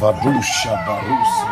Vaduxa Barussa.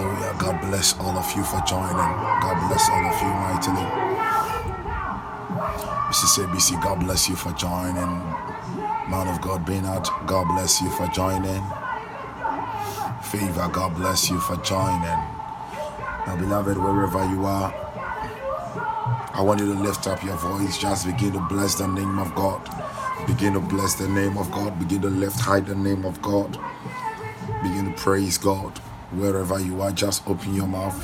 Hallelujah. God bless all of you for joining. God bless all of you mightily. Mrs. ABC, God bless you for joining. Man of God, Bernard, God bless you for joining. Favor, God bless you for joining. My beloved, wherever you are, I want you to lift up your voice. Just begin to bless the name of God. Begin to bless the name of God. Begin to lift high the name of God. Begin to praise God. Wherever you are, just open your mouth.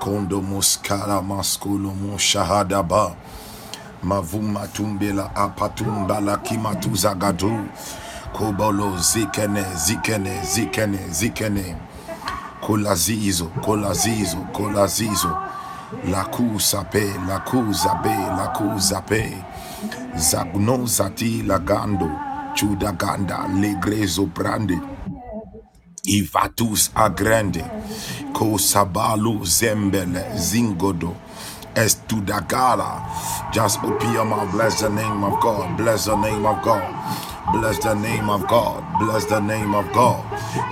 Kondo muskala maskulo mu shahadaba. Mavuma tumbela apatumbala kimatu zagadu. Kobolo zikene zikene zikene zikene. Kolazizo, kolazizo, kolazizo. La kusape, la kuzabe, la kuzape. Zagno zati lagando. Chudaganda, legrezo brande. Ivatus agrande. Kosabalu zembele, zingodo. Estudagala. Just open your mouth, bless the name of God, bless the name of God. Bless the name of God. Bless the name of God.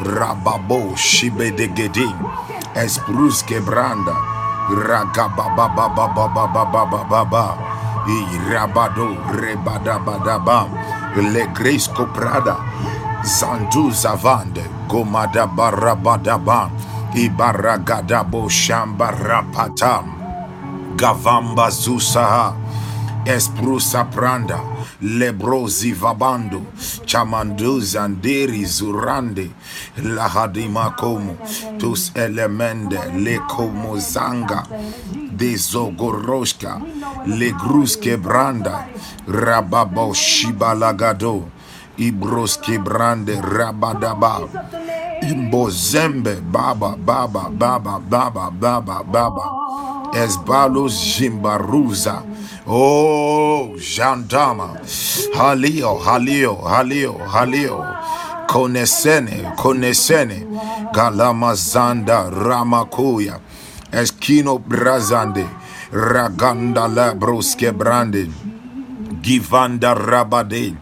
Rababo shibe de gedin. Esprus quebranda. Ragabababababababababa. I rabado rebadabadaba. Le gresco prada. Zandu zavande. Gomada barabadaba. Ibaragadabo shambarapatam. Gavamba zusaha. Esprusa pranda. Lebrozi vabando, chamandu zanderi zurande, lahadima como, tus elemende, le como zanga, de zogoroshka, le branda, rababo shibalagado, ibroske brande, rabadaba, imbozembe, baba, baba, baba, baba, baba, baba, esbalos jimbaruza, Oh, Jandama, Halio, Halio, Halio, Halio, Konesene, Konesene, Galamazanda, Ramakuya, Eskino Brazande, Raganda Labroske Brande, Givanda Rabade,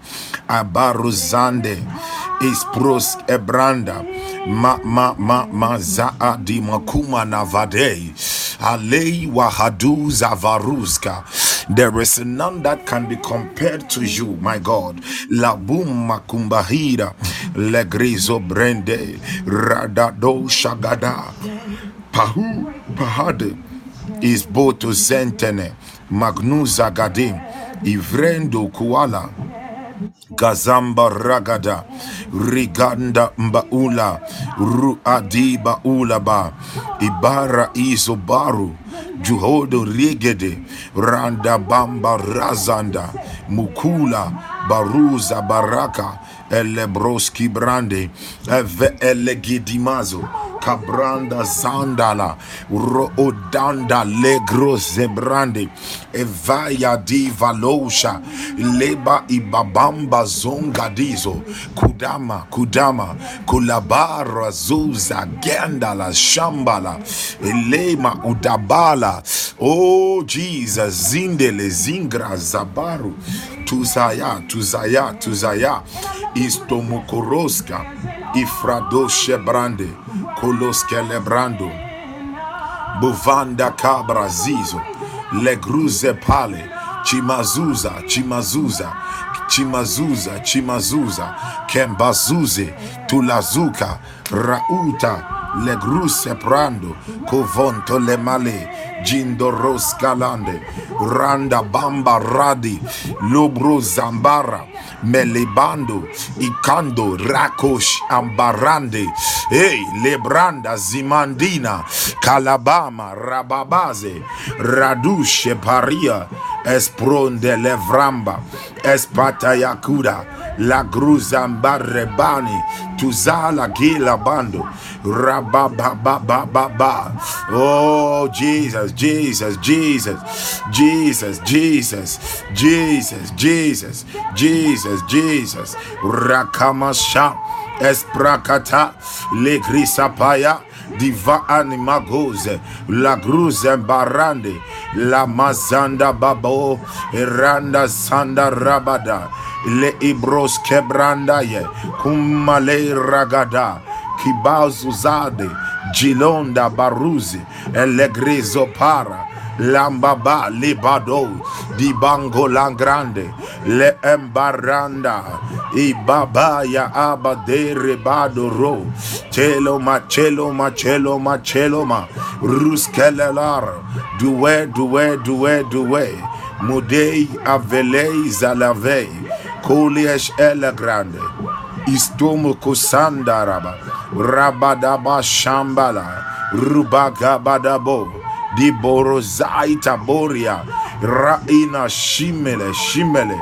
Abaruzande, Ispros Ebranda, Ma Ma Ma Ma Zaa di Makuma Navade, Alei Wahadu Zavaruska. There is none that can be compared to you, my God. Labum makumbahira, legrizo brende, radado shagada, pahu pahade, is boto zentene, magnuza gadim, ivrendo kuala, Gazamba ragada, riganda mbaula, ruadiba ulaba, ibara izobaru, juhodo rigede, randa bamba razanda, mukula, baruza baraka, elebroski brande, eve elegidimazo, kabranda zandala roodanda legro zebrande evaya di valosha leba ibabamba zongadizo kudama kudama kulabara zuza gendala shambala elema udabala. Oh jesus zindele zingra zabaru tuzaya tuzaya tuzaya istomokoroska ifrado shebrande koloskelebrando buvanda cabra zizo legruze pale chimazuza chimazuza chimazuza chimazuza kembazuze tulazuka rauta legruse prando covonto le male jindo scalande randa bamba radi lobro zambara melibando ikando rakosh ambarande hey lebranda zimandina kalabama rababaze radushe paria espronde levramba espata yakuda la gruzambarebani tuzala gila bando rabababababa. Oh jesus jesus jesus jesus jesus jesus jesus jesus jesus rakamasha esprakata legrisapaya diva animagoze la gruze barande la mazanda babo randa sanda rabada le ibros kebranda ye kumale ragada kibazuzade Gilonda Baruzi, Elegrezo Para, Lambaba Libado, Dibango Langrande, Le Embaranda, Ibaba Ya Abade Rebado Ro, Machelo Machelo Machelo Ma, Ruskelelar, Due, Due, Due, Due, Mudei Avelei Zalavei, Koliesh Elegrande, Kusanda Kosandaraba, Rabadaba Shambala Rubagabadabo Diborozaita Boria Raina Shimele Shimele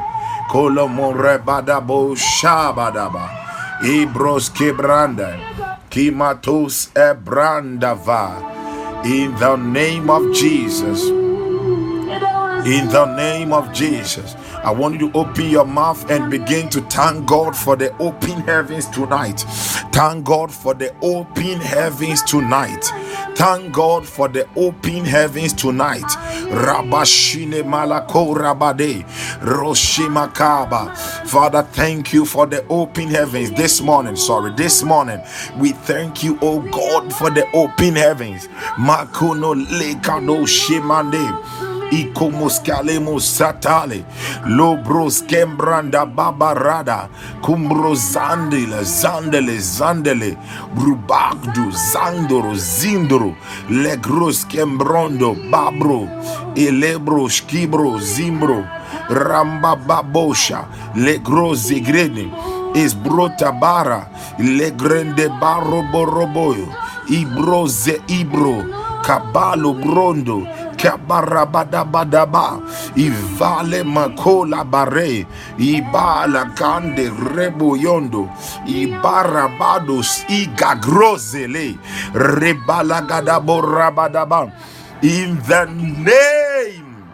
Kolomorebadabo Shabadaba Ibros Kebranda Kimatos Ebrandava. In the name of Jesus. In the name of Jesus I want you to open your mouth and begin to thank God for the open heavens tonight. Thank God for the open heavens tonight. Thank God for the open heavens tonight. Rabashine malako rabade roshimakaba. Father, thank you for the open heavens this morning. Sorry, this morning we thank you, oh God, for the open heavens. Makuno lekado shimande ikomoskale satale lobros kembranda babarada kumbro zandele zandele zandele brubagdu zandoro zindoro legros kembrondo babro elebro skibro zimbro ramba babosha legro zigrene isbrota bara legrende barro boroboyo ibroze ibro kabalo brondo ivale makola bare kande rebo yondo ibarabados igagrozele rebalagadabo in the name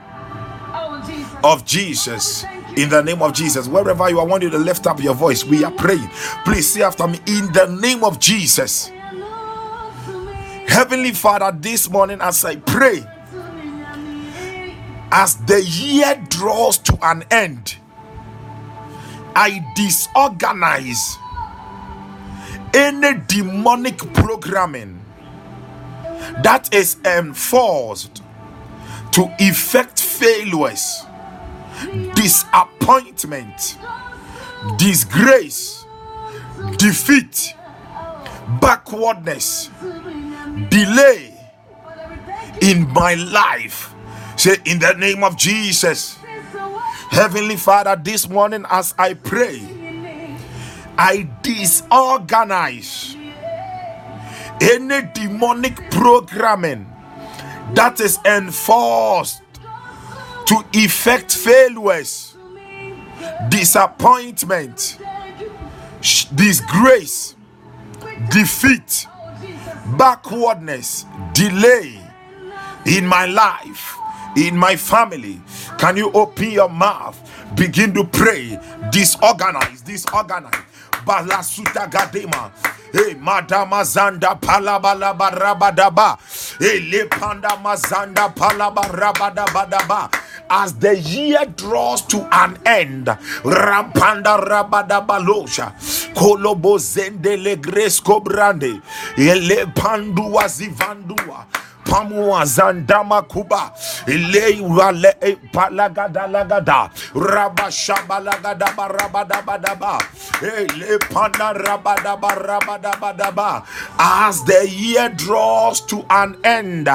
of Jesus in the name of Jesus. Wherever you are, I want you to lift up your voice. We are praying. Please say after me, in the name of Jesus. Heavenly Father, this morning as I pray, as the year draws to an end, I disorganize any demonic programming that is enforced to effect failures, disappointment, disgrace, defeat, backwardness, delay in my life Say, in the name of Jesus. Heavenly Father, this morning as I pray, I disorganize any demonic programming that is enforced to effect failures, disappointment, disgrace, defeat, backwardness, delay in my life in my family. Can you open your mouth? Begin to pray. Disorganize, disorganize. Balasuta Gadema. Hey, Madama Zanda Palabala Barabadaba. Hey, Lepanda Mazanda Palabarabadabadaba. As the year draws to an end, Rampanda Rabadabalosha, Kolobo Zende Legresco Brande, Ele Pandua Zivandua kuba. Wale lagada. Badaba as the year draws to an end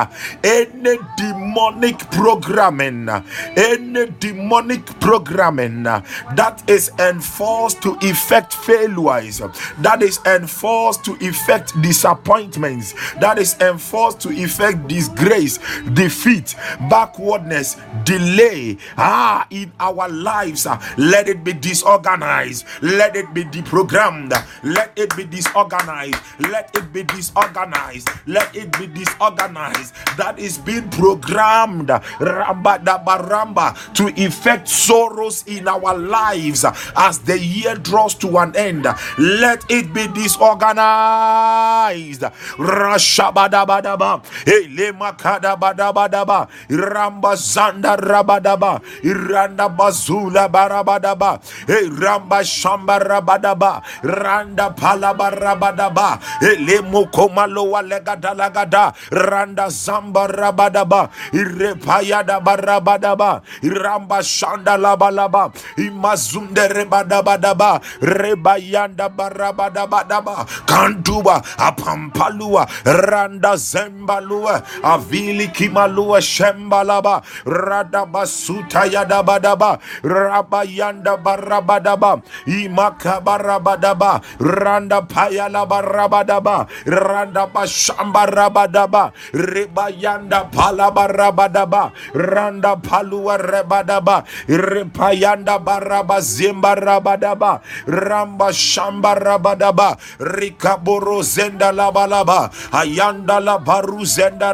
any demonic programming any demonic programming that is enforced to effect failures that is enforced to effect disappointments that is enforced to effect disgrace, defeat, backwardness, delay ah in our lives. Let it be disorganized, let it be deprogrammed, let it be disorganized, let it be disorganized, let it be disorganized. That is being programmed ramba baramba to effect sorrows in our lives as the year draws to an end. Let it be disorganized. Rashabadabadaba. Hey, le makada badabadaba ramba zanda rabadaba iranda bazula barabadaba e ramba shamba rabadaba randa palaba rabadaba e le mukomalo walegada lagada randa zamba rabadaba irepayada barabadaba iramba shanda labalaba imazunde rebadabadaba rebayanda barabadabadaba kantuba apampalua. Randa zembalua avili kimalua shembalaba radabasuta yadabadaba rabayanda barabadaba imakabarabadaba randa payala barabadaba randa bashamba rabadaba rebayanda palabarabadaba randa palua rebadaba repayanda baraba zimba rabadaba ramba shamba rabadaba rikaboro zenda labalaba ayanda la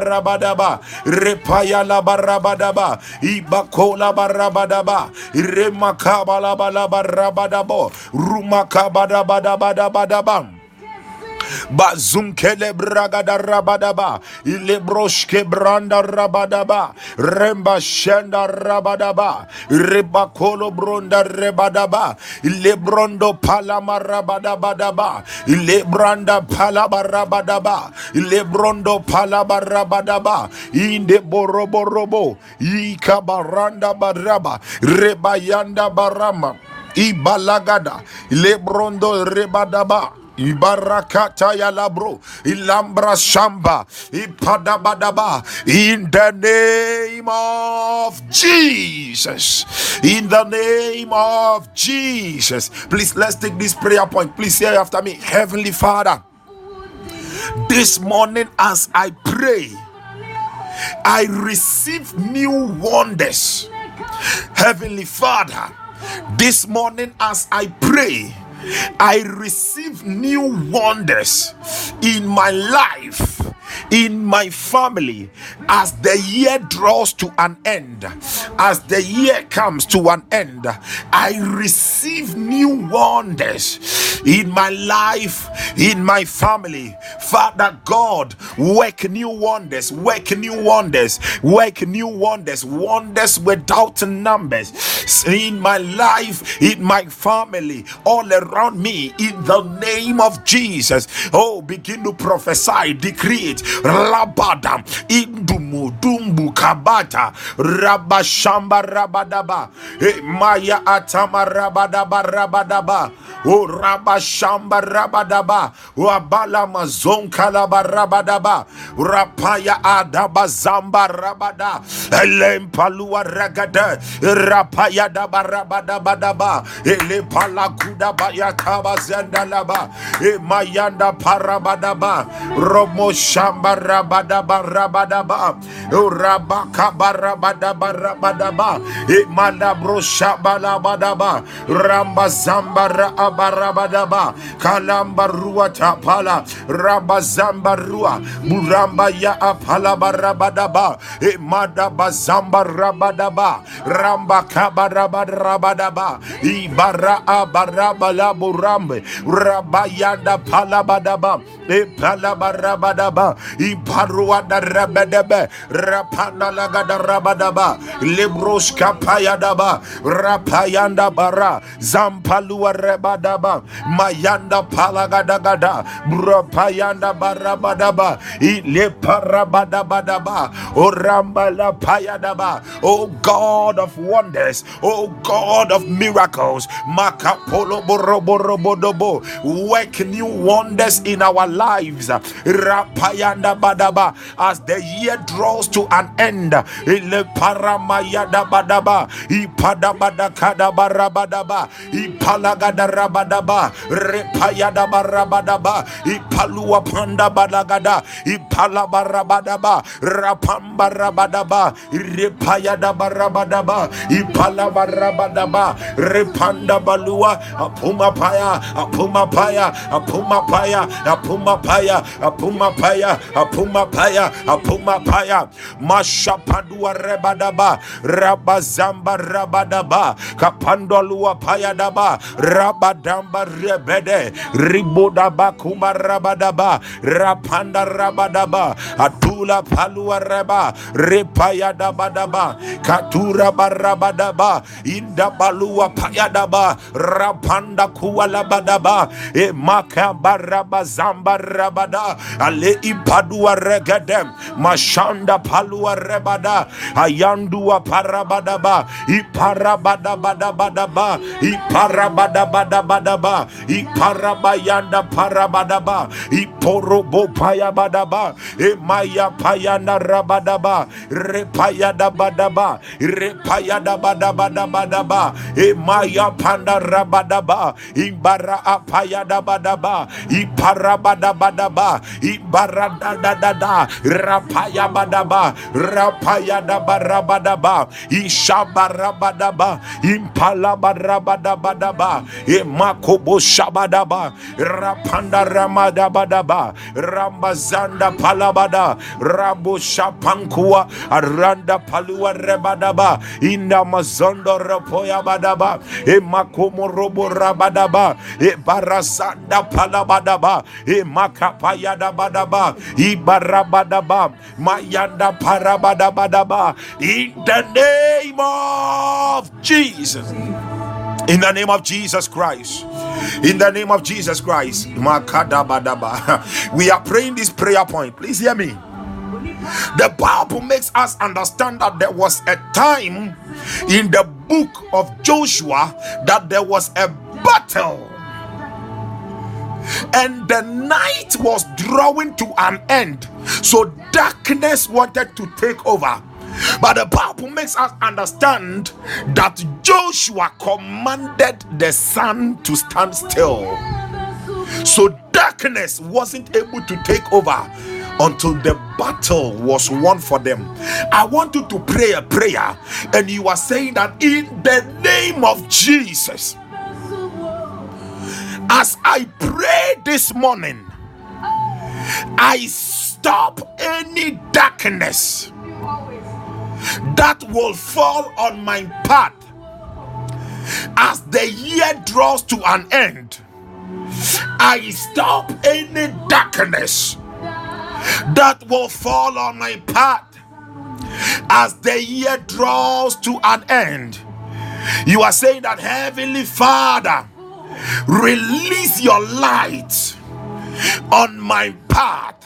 baru zenda rabadaba repaya la barabadaba ibakola barabadaba remakaba la balaba rumakabada badabadabadaba Bazunkele bragada rabadaba. Ilebroshke branda rabadaba. Remba shenda rabadaba. Rebakolo bronda rebadaba. Ilebrondo palama rabadabadaba. Ilebranda palaba rabadaba. Ilebrondo palaba rabadaba. Inde boroborobo. Ikabaranda baraba. Rebayanda barama. Ibalagada. Lebrondo rebadaba. Ibarakata ya labro, ilambra shamba, ipadabadaba, in the name of Jesus. In the name of Jesus. Please let's take this prayer point. Please say after me, Heavenly Father. This morning, as I pray, I receive new wonders. Heavenly Father, this morning, as I pray, I receive new wonders in my life, in my family, as the year draws to an end. As the year comes to an end, I receive new wonders in my life, in my family. Father God, work new wonders, work new wonders, work new wonders, wonders without numbers in my life, in my family, all around me, in the name of Jesus. Oh, begin to prophesy, decree it. Labada, Indumu, Dumbu, Kabata, Rabashamba, Rabadaba, Maya Atama, Rabadaba, Rabadaba, O Rabashamba, Rabadaba, Wabala Mazon Kalaba, Rabadaba, Rapaya Adaba, Zamba, Rabada, Elempalua Ragada, Rapaya Daba, Rabadabadaba, Elepalakuda Bayakaba Zandalaba, Emayanda Parabadaba, Romo Shamba Rabadaba Rabadaba, Rabaka Barabadaba Rabadaba, Emanda Broshabalabadaba, Ramba Zambara Abarabadaba, Kalamba Rua Tapala, Ramba Zambarua, Buramba Ya Apala Barabadaba, Emada Bazamba Rabadaba, Ramba Kabarabadabadaba, Ibara Abarabala Burambe, Rabayanda Palabadaba, Rabadaba, Lagada Rabadaba, Libros Rapayanda Bara, Zampalua Rebadaba, Mayanda Barabadaba, Payadaba, O God of wonders, O God of miracles, Makapolo Boroborobodobo, work new wonders in our lives, Badaba, as the year draws to an end, Ile Paramayada Badaba, Ipadabada Kadabarabadaba, Ipalagada Rabadaba, Repayada Barabadaba, Ipalua Panda Balagada, Ipalabarabadaba, Rapamba Rabadaba, Repayada Barabadaba, Ipalabarabadaba, Repanda Balua, Apuma apumapaya, apumapaya, apumapaya, apumapaya, apumapaya, apumapaya, apumapaya, mashapadua rebadaba, rabazamba rabadaba, kapandolua payadaba, rabadamba rebede, ribodaba kuma rabadaba, rapanda rabadaba, atula palua reba, repayadabadaba, katura barabadaba, indabalua payadaba, rapanda kualabadaba e makabaraba zamba rabada ale ipadua regedem. Mashanda palua rebada. Ayandua parabadaba. Iparabadabadabadaba. Iparabadabadabadaba. Iparabayanda parabadaba. Iporobo payabadaba e maya payana rabadaba. Repayadabadaba. Repayadabadabadaba e maya panda rabadaba. Ibara apaya dabadaba. Iparabadabadaba. Ibaradadadada. Rapaya badaba. Rapaya dabarabadaba. Ishabarabadaba. Impalabarabadabadaba. Emakobo shabadaba. Rapanda ramadabadaba. Rambazanda palabada. Rabo shapankua. Aranda palua rebadaba. Inda mazondo rapoya badaba. Emakomo robo rabadaba e barasanda palabadaba e makapayada badaba e barabadaba mayanda parabadabadaba in the name of Jesus in the name of Jesus Christ. In the name of Jesus Christ. We are praying this prayer point. Please hear me. The Bible makes us understand that there was a time in the book of Joshua that there was a battle. And the night was drawing to an end. So darkness wanted to take over. But the Bible makes us understand that Joshua commanded the sun to stand still. So darkness wasn't able to take over until the battle was won for them. I want you to pray a prayer, and you are saying that in the name of Jesus, as I pray this morning, I stop any darkness that will fall on my path as the year draws to an end. I stop any darkness that will fall on my path as the year draws to an end. You are saying that, Heavenly Father, release your light on my path,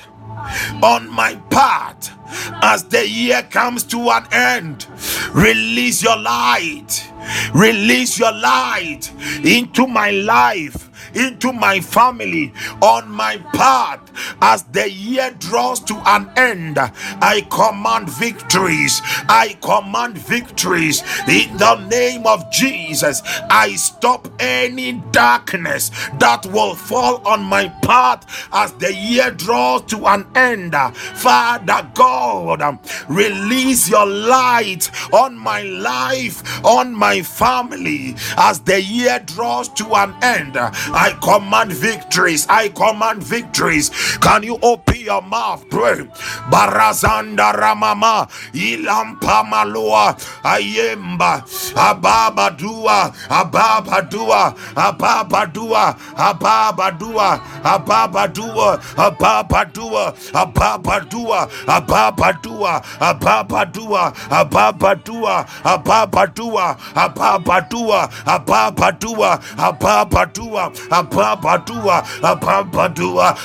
on my path as the year comes to an end. Release your light, release your light into my life into my family on my path as the year draws to an end. I command victories. I command victories in the name of Jesus. I stop any darkness that will fall on my path as the year draws to an end. Father God, release your light on my life, on my family as the year draws to an end. I command victories. I command victories. Can you open your mouth? Pray. Barazanda Ramama Ilampa Malua Ayemba Ababa Dua Ababa Dua Ababa Dua Ababa Dua Ababa Dua Ababa Dua Ababa Dua Ababa Dua Ababa Dua Ababa Dua Ababa Dua Ababa Dua Ababa Dua Ababa Dua Ababadua, Ababadua,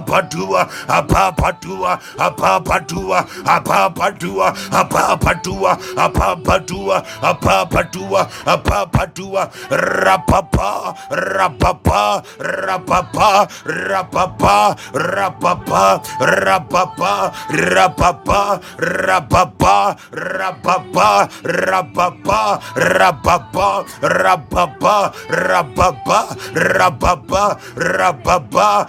Ababadua, Ababadua, Ababadua, Ababadua, Ababadua, Ababadua, Ababadua, Ababadua, Rapapa, Rapapa, Rapapa, Rapapa, Rapapa, Rapapa, Rapapa, Rapapa, Rapapa, Rapapa, Rapapa, Rapapa, Rapapa, Rababa, Rababa,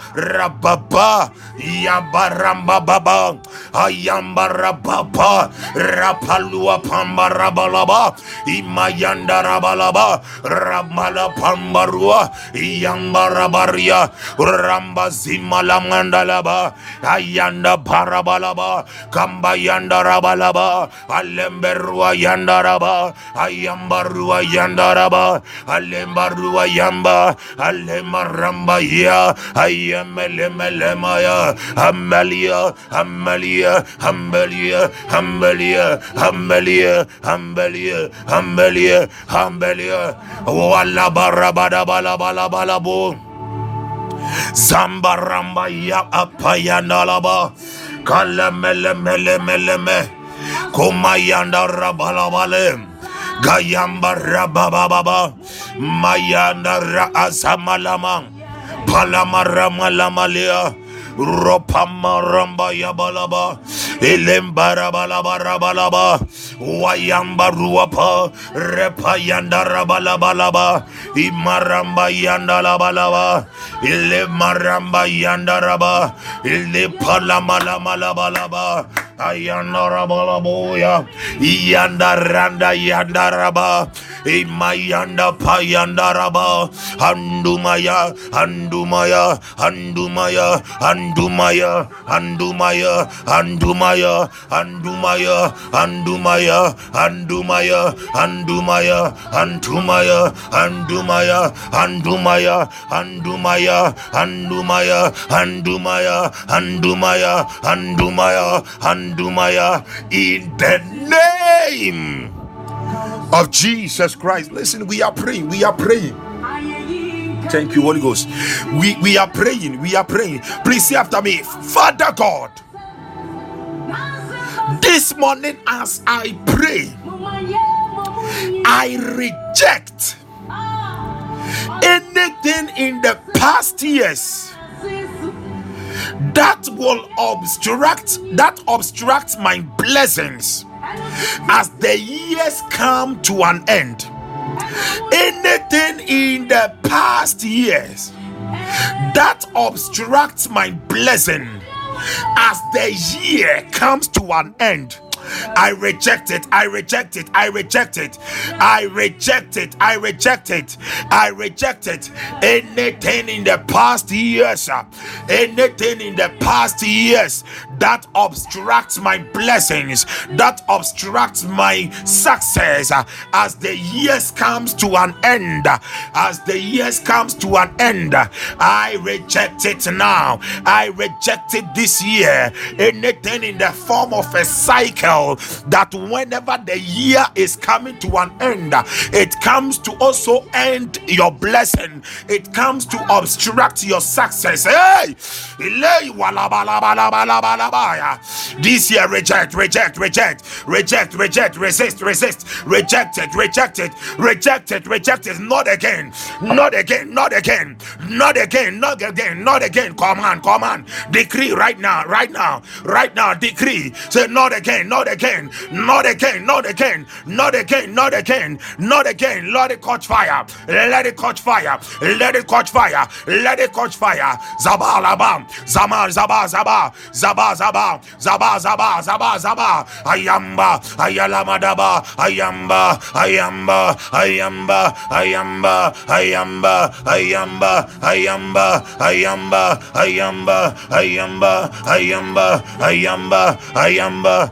Rababa, Yabaramba Baba, Ayamba Rababa, Rapalua Pamba Rabalaba, Imayanda Rabalaba, Ramala Pambarua, Yamba Rabaria, Ramba Zimala Mandalaba, Ayanda Parabalaba, Kamba Yanda Rabalaba, Alemberua Yanda Raba, Ayambarua Yanda Raba, Alembarua Yamba, alemaramba ya ayemelemelema elemaya hambeliya hambeliya hambeliya hambeliya hambeliya hambeliya hambeliya hambeliya valla barra bada bala bala bala bu. Zambaramba ya apayanalaba kalemele mele mele me. Kumayanda rabalabalım Gayamba rababa baba mayanda ra asamalama. Palamarama malamalia, Ropama Ramba Yabalaba. Elembarabalabarabalaba. Wayamba ruapa. Repayanda rabalabalaba. Imaramba yanda labalaba. Ile maramba yanda raba. Ile palamalabalabalaba. Ayanda rabalaboya. Yanda randa yanda raba. Imayanda payanda raba. Handumaya. Handumaya. Handumaya. Handumaya. Handumaya. Handumaya. Andumaya, Andumaya, Andumaya, Andumaya, Andumaya, Andumaya, Andumaya, Andumaya, Andumaya, Andumaya, Andumaya, Andumaya, Andumaya, Andumaya in the name of Jesus Christ. Listen, we are praying. We are praying. Thank you, Holy Ghost. We we are praying. We are praying. Please say after me, Father God. This morning, as I pray, I reject anything in the past years that will obstruct that obstruct my blessings. As the years come to an end anything in the past years that obstructs my blessing as the year comes to an end I reject it. I reject it. I reject it. I reject it. I reject it. I reject it. Anything in the past years, uh, anything in the past years that obstructs my blessings, that obstructs my success, uh, as the years comes to an end, uh, as the years comes to an end, I reject it now. I reject it this year. Anything in the form of a cycle that whenever the year is coming to an end, it comes to also end your blessing, it comes to obstruct your success. Hey, this year, reject, reject, reject, reject, reject, resist, resist, reject it, reject it, reject it, reject it, not again, not again, not again, not again, not again, not again. Come on, come on, decree right now, right now, right now, decree. Say, not again, not not again, not again, not again, not again, not again, not again. Let it catch fire, let it catch fire, let it catch fire, let it catch fire. Zabalabam, Zama, Zaba, Zaba, Zaba, Zaba, Zaba, Zaba, Zaba, Zaba, Ayamba, Ayalamadaba, Ayamba, Ayamba, Ayamba, Ayamba, Ayamba, Ayamba, Ayamba, Ayamba, Ayamba, Ayamba, Ayamba, Ayamba, Ayamba, Ayamba,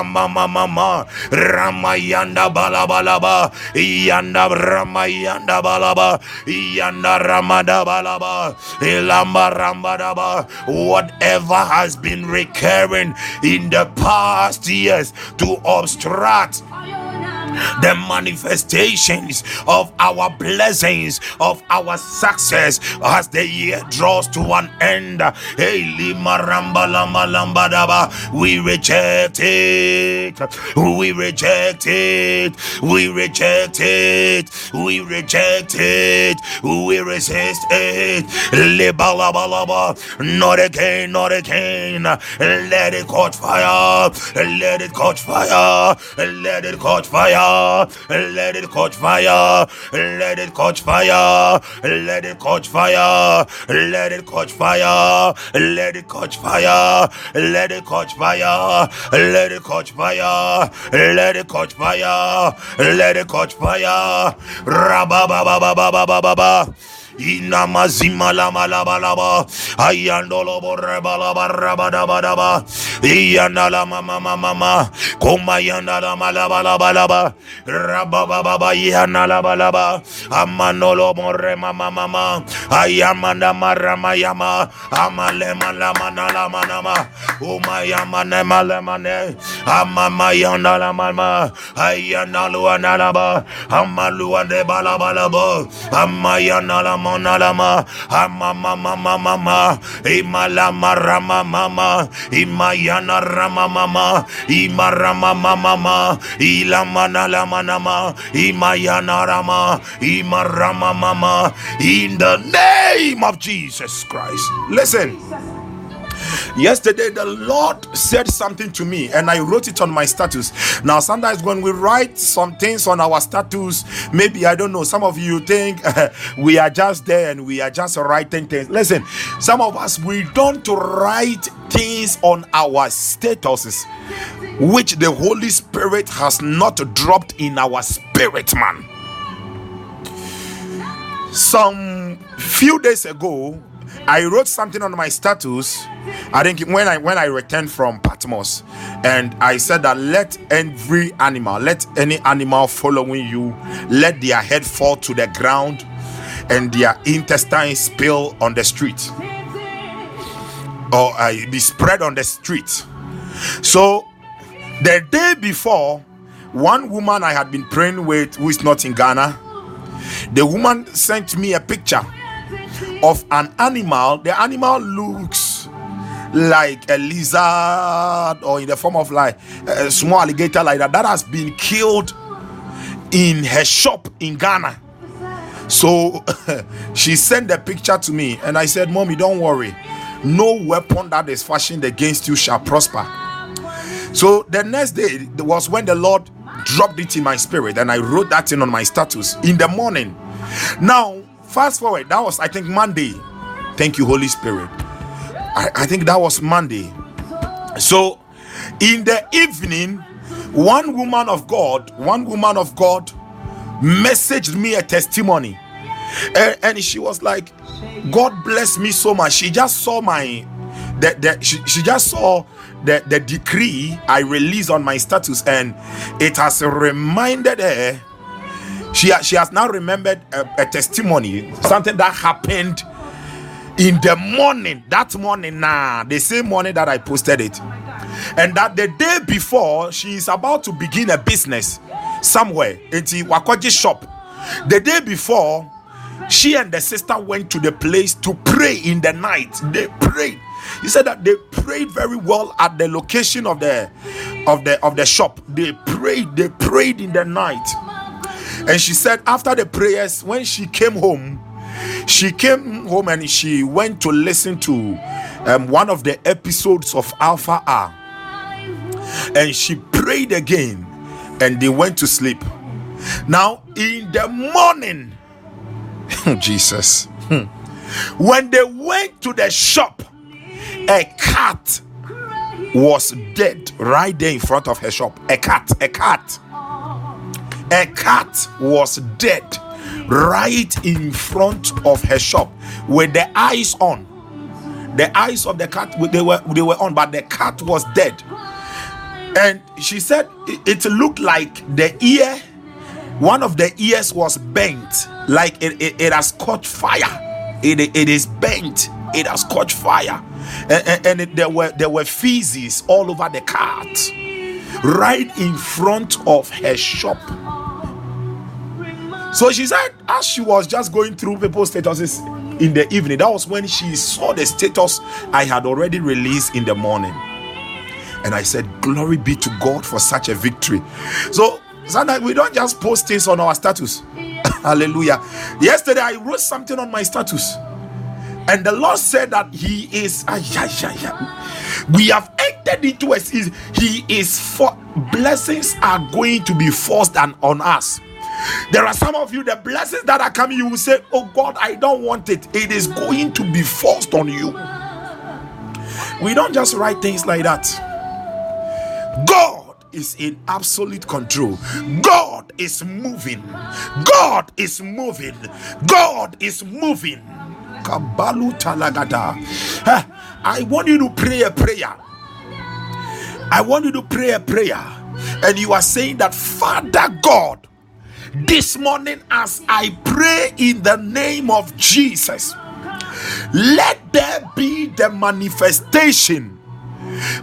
mama mama ramayanda balabalaba yanda ramayanda balaba yanda ramada balaba ilamba rambadaba whatever has been recurring in the past years to obstruct the manifestations of our blessings, of our success as the year draws to an end. We reject it. We reject it. We reject it. We reject it. We resist it. Not again, not again. Let it catch fire. Let it catch fire. Let it catch fire. Let it catch fire. Let it catch fire. Let it catch fire. Let it catch fire. Let it catch fire. Let it catch fire. Let it catch fire. Let it catch fire. Let it catch fire. Rabba ba ba ba ba ba ba ba ina mazima la malaba laba ayandolo boreba laba raba daba daba iyanda la mama mama mama koma yanda la malaba laba laba raba baba ba yanda la balaba amanolo more mama mama ayamanda marama yama amale malama na la manama uma yama ne malama ne. Amama yanda la mama ayanda luana laba amaluwa de balaba laba amayanda la monalama amama mama mama imalama rama mama imayana rama mama imarama mama mama ilamana lama nama imayana rama imarama mama in the name of Jesus Christ. Listen Yesterday, the Lord said something to me, and I wrote it on my status. Now, sometimes when we write some things on our status, maybe I don't know, some of you think we are just there and we are just writing things. Listen, some of us we don't write things on our statuses which the Holy Spirit has not dropped in our spirit, man. Some few days ago, I wrote something on my status. I think when I when I returned from Patmos, and I said that let every animal, let any animal following you, let their head fall to the ground, and their intestines spill on the street, or uh, be spread on the street. So the day before, one woman I had been praying with, who is not in Ghana, the woman sent me a picture of an animal. The animal looks like a lizard or in the form of like a small alligator like that that has been killed in her shop in Ghana. So she sent the picture to me and I said, Mommy, don't worry. No weapon that is fashioned against you shall prosper. So the next day was when the Lord dropped it in my spirit and I wrote that in on my status in the morning. Now Fast forward, that was I think Monday. Thank you, Holy Spirit. I, I think that was Monday. So in the evening, one woman of God, one woman of God messaged me a testimony. And, and she was like, God bless me so much. She just saw my that she, she just saw the, the decree I released on my status, and it has reminded her she, she has now remembered a, a testimony, something that happened in the morning, that morning, nah, the same morning that I posted it. And that the day before, she is about to begin a business somewhere in the Wakoji shop. The day before, she and the sister went to the place to pray in the night. They prayed. He said that they prayed very well at the location of the of the of the shop. They prayed, they prayed in the night. And she said, after the prayers, when she came home, she came home and she went to listen to um, one of the episodes of Alpha Hour. And she prayed again and they went to sleep. Now, in the morning, Jesus, when they went to the shop, a cat was dead right there in front of her shop. A cat, a cat a cat was dead right in front of her shop with the eyes on. The eyes of the cat they were they were on but the cat was dead. And she said it, looked like the ear one of the ears was bent like it, it, it has caught fire. It, it is bent it has caught fire. And, and, and it, there were there were feces all over the cat right in front of her shop. So she said, as she was just going through people's statuses in the evening, that was when she saw the status I had already released in the morning. And I said, Glory be to God for such a victory. So sometimes we don't just post things on our status. Hallelujah. Yesterday I wrote something on my status. And the Lord said that He is. We have entered into a season. He is for blessings are going to be forced on us. There are some of you, the blessings that are coming, you will say, Oh God, I don't want it. It is going to be forced on you. We don't just write things like that. God is in absolute control. God is moving. God is moving. God is moving. Kabalu talagada. I want you to pray a prayer. I want you to pray a prayer. And you are saying that, Father God, this morning as I pray in the name of Jesus, let there be the manifestation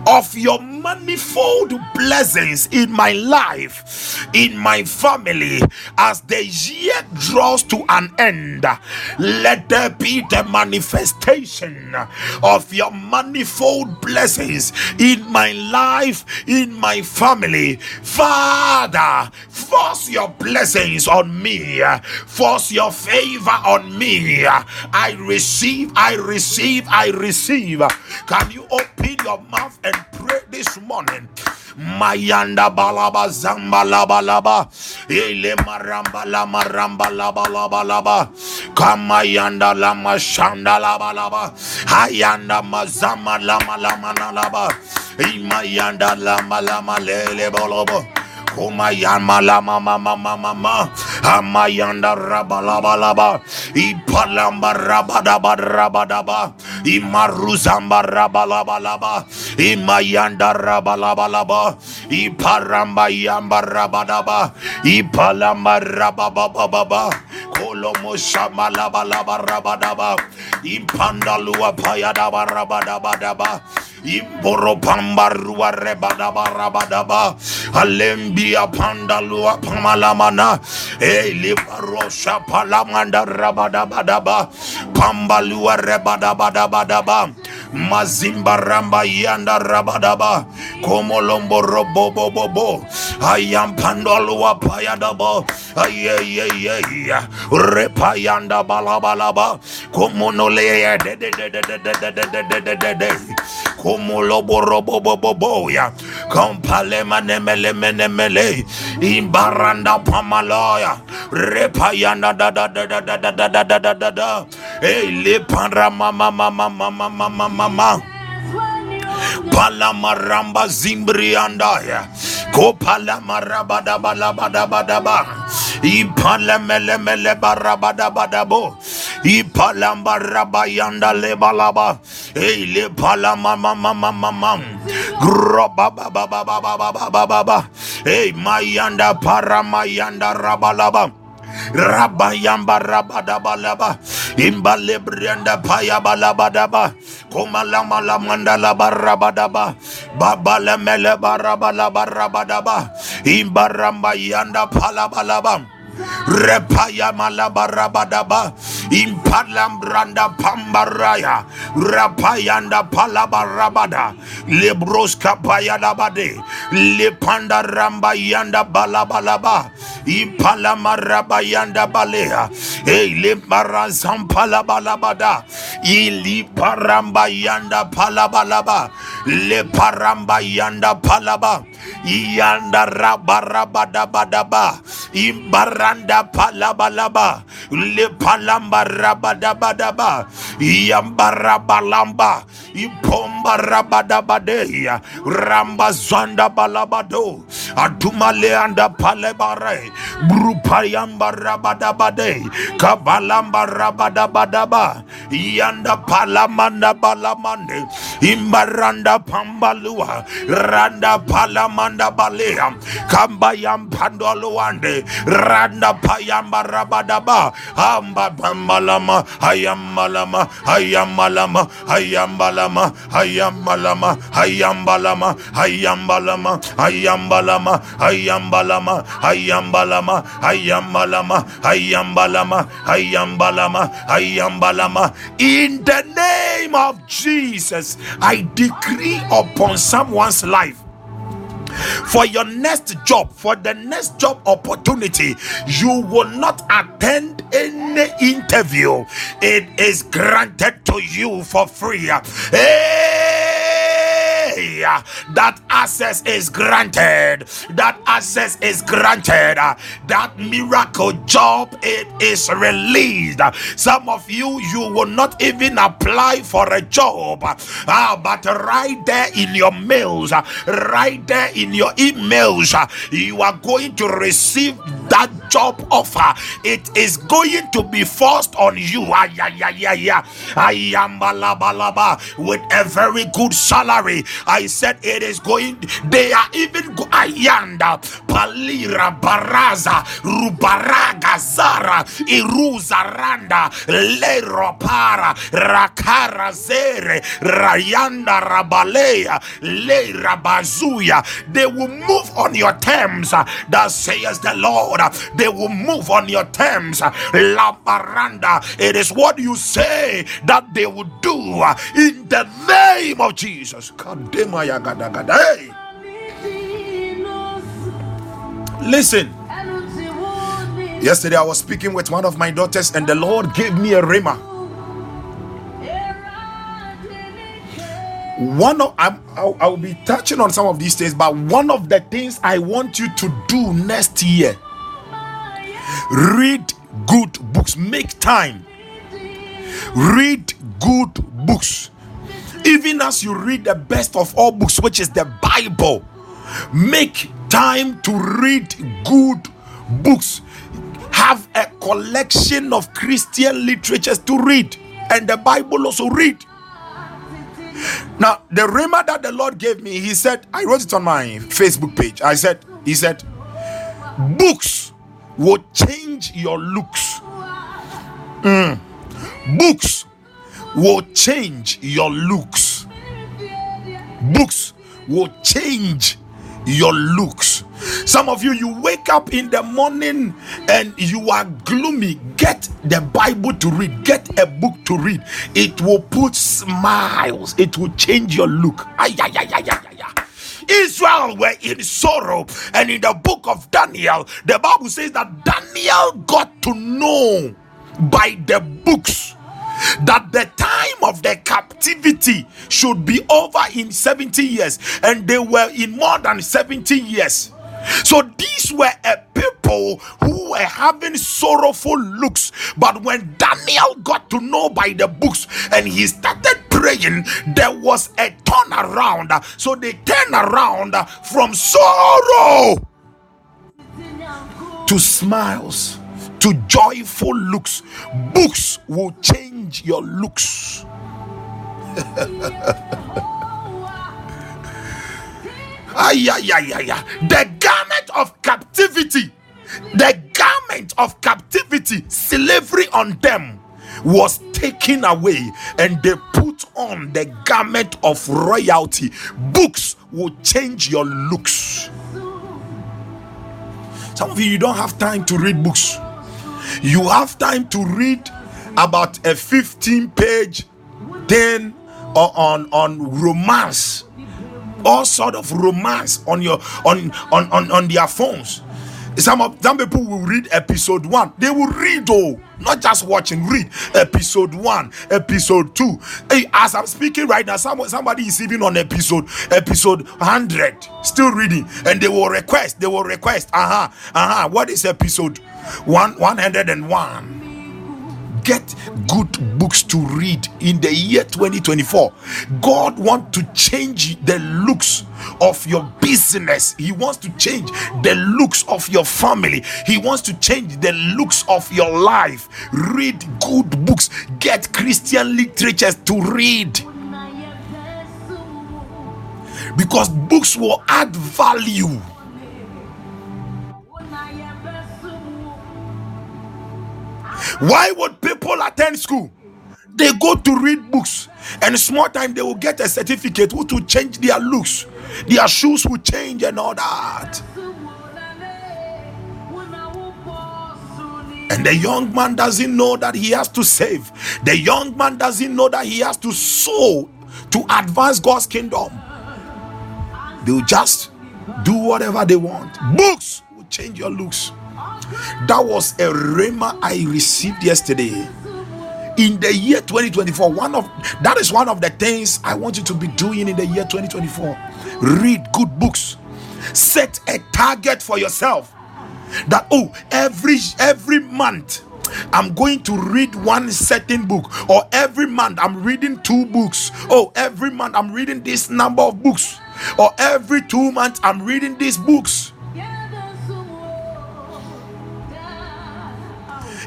of your manifold blessings in my life, in my family, as the year draws to an end. Let there be the manifestation of your manifold blessings in my life, in my family. Father, force your blessings on me, force your favor on me. I receive, I receive, I receive. Can you open your mouth and pray this this morning. Mayanda balaba zamba laba laba. Ele maramba lama ramba laba laba laba. Kamayanda lama shanda laba laba. Hayanda mazama lama lama laba. Imayanda lama lama lele bolobo Kumayama lama mama mama mama Amayanda rabalabalaba Ipalamba rabadaba rabadaba Imaruzamba rabalabalaba Imayanda rabalabalaba Iparamba yamba rabadaba Ipalamba rabababa Kolomo shama laba laba rabadaba Impandalua payadaba rabadaba Imboro pambarua rebadaba rabadaba Alembia pandalua pamalamana Eli parosha palamanda rabadabadaba Pambalua rebadabadabadaba Mazimba ramba yanda rabadaba Komolombo robo bobo bo Ayam pandalua payadaba Ayayayaya Repayanda balabalaba Komonole de de de de de de de de de de de kumuloboroboboboboya kompalemenemelemene imbaranda pamaloya. Repayanda da da da da da da da da da da da da hey lipandra mama mama mama mama mama palamaramba zimbriandaya. Kopalamarabadabalabadabadaba ipalemelemele barabadabadabo Ipalamba rabayanda lebalaba. Hey le mama mama mam. Groba baba baba baba baba baba. Hey mayanda paramayanda rabalaba. Rabayamba rabadabalaba. Imbalebrianda payabalabadaba. Kumalama lamanda labarabadaba. Babalemele barabalaba rabadaba. Imbaramba yanda palabalaba. Repaya malabarabadaba Impalambranda pambaraya Rapayanda palabarabada Lebros kapayadabade Lepanda ramba yanda balabalaba Impalamaraba yanda balea eh, Hey leparazam palabalabada Ili paramba yanda palabalaba Leparamba yanda palaba Yanda rabarabadabadaba Imbaranda palabalaba Le palamba rabadabadaba Yambarabalamba Ipomba rabadabadeya Ramba zanda balabado Adumale anda palebare Brupayamba rabadabade Kabalamba rabadabadaba Yanda palamanda balamande Imbaranda pambalua Randa palamanda balea Kambayam pandoluande Randa payamba rabadaba. Amba. Ayambalama. Ayambalama. Ayambalama. Ayambalama. Ayambalama. Ayambalama. Ayambalama. Ayambalama. In the name of Jesus, I decree upon someone's life for your next job, for the next job opportunity, you will not attend any interview. It is granted to you for free. Hey, that access is granted. That access is granted. That miracle job it is released. Some of you you will not even apply for a job, ah, but right there in your mails, right there in your emails, you are going to receive that job offer. It is going to be forced on you. With a very good salary. I said it is going. They are even ayanda palira baraza rubaraga zara iruza randa lero rakara zere rayanda rabalea le rabazuya. They will move on your terms. uh, That says the Lord. They will move on your terms. La baranda. It is what you say that they will do uh, in the name of Jesus. Listen. Yesterday I was speaking with one of my daughters, and the Lord gave me a rhema. One of I'm, I'll, I'll be touching on some of these things, but one of the things I want you to do next year: read good books. Make time. Read good books. Even as you read the best of all books, which is the Bible, make time to read good books. Have a collection of Christian literatures to read, and the Bible also read. Now, the rhema that the Lord gave me, He said, I wrote it on my Facebook page. I said, He said, books will change your looks. Mm. Books will change your looks. Books will change your looks. Some of you, you wake up in the morning and you are gloomy. Get the Bible to read, get a book to read. It will put smiles, it will change your look. Ay, ay, ay, ay, ay, ay, ay. Israel were in sorrow, and in the book of Daniel, the Bible says that Daniel got to know by the books that the time of the captivity should be over in 70 years, and they were in more than 70 years. So these were a people who were having sorrowful looks. But when Daniel got to know by the books and he started praying, there was a turnaround. So they turned around from sorrow to smiles to joyful looks. Books will change your looks. Ay, ay, ay, ay, ay. The garment of captivity, the garment of captivity, slavery on them was taken away, and they put on the garment of royalty. Books will change your looks. Some of you, you don't have time to read books. You have time to read about a 15 page thing on, on romance all sort of romance on your on on on, on their phones. Some of some people will read episode one. They will read oh not just watching read episode one episode two. Hey as i'm speaking right now someone somebody is even on episode episode 100 still reading. And they will request they will request uh-huh uh-huh. What is episode one 101 get good books to read in the year 2024 god wants to change the looks of your business. He wants to change the looks of your family. He wants to change the looks of your life. Read good books. Get christian literatures to read. Because books will add value Why would people attend school? They go to read books, and small time they will get a certificate which will change their looks, their shoes will change, and all that. And the young man doesn't know that he has to save. The young man doesn't know that he has to sow to advance God's kingdom. They'll just do whatever they want. Books will change your looks. That was a rhema I received yesterday. In the year 2024, one of that is one of the things I want you to be doing in the year 2024. Read good books. Set a target for yourself that oh every every month I'm going to read one certain book, or every month I'm reading two books. Oh, every month I'm reading this number of books, or every two months I'm reading these books.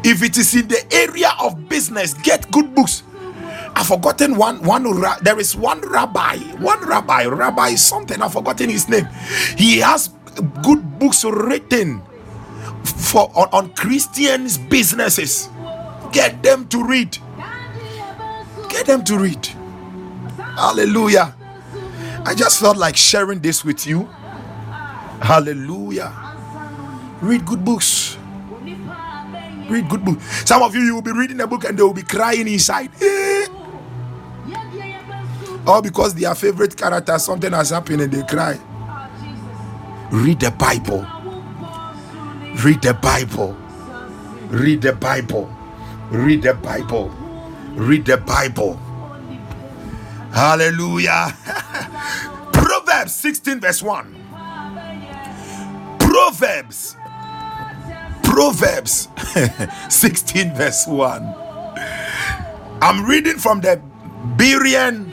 If it is in the area of business, get good books. I've forgotten one one there is one rabbi, one rabbi, rabbi something, I've forgotten his name. He has good books written for on, on Christians' businesses. Get them to read. Get them to read. Hallelujah. I just felt like sharing this with you. Hallelujah. Read good books. Read good book. Some of you, you will be reading a book and they will be crying inside. All because their favorite character, something has happened and they cry. Read the Bible. Read the Bible. Read the Bible. Read the Bible. Read the Bible. Hallelujah. Proverbs 16, verse 1. Proverbs. Proverbs 16, verse 1. I'm reading from the Berean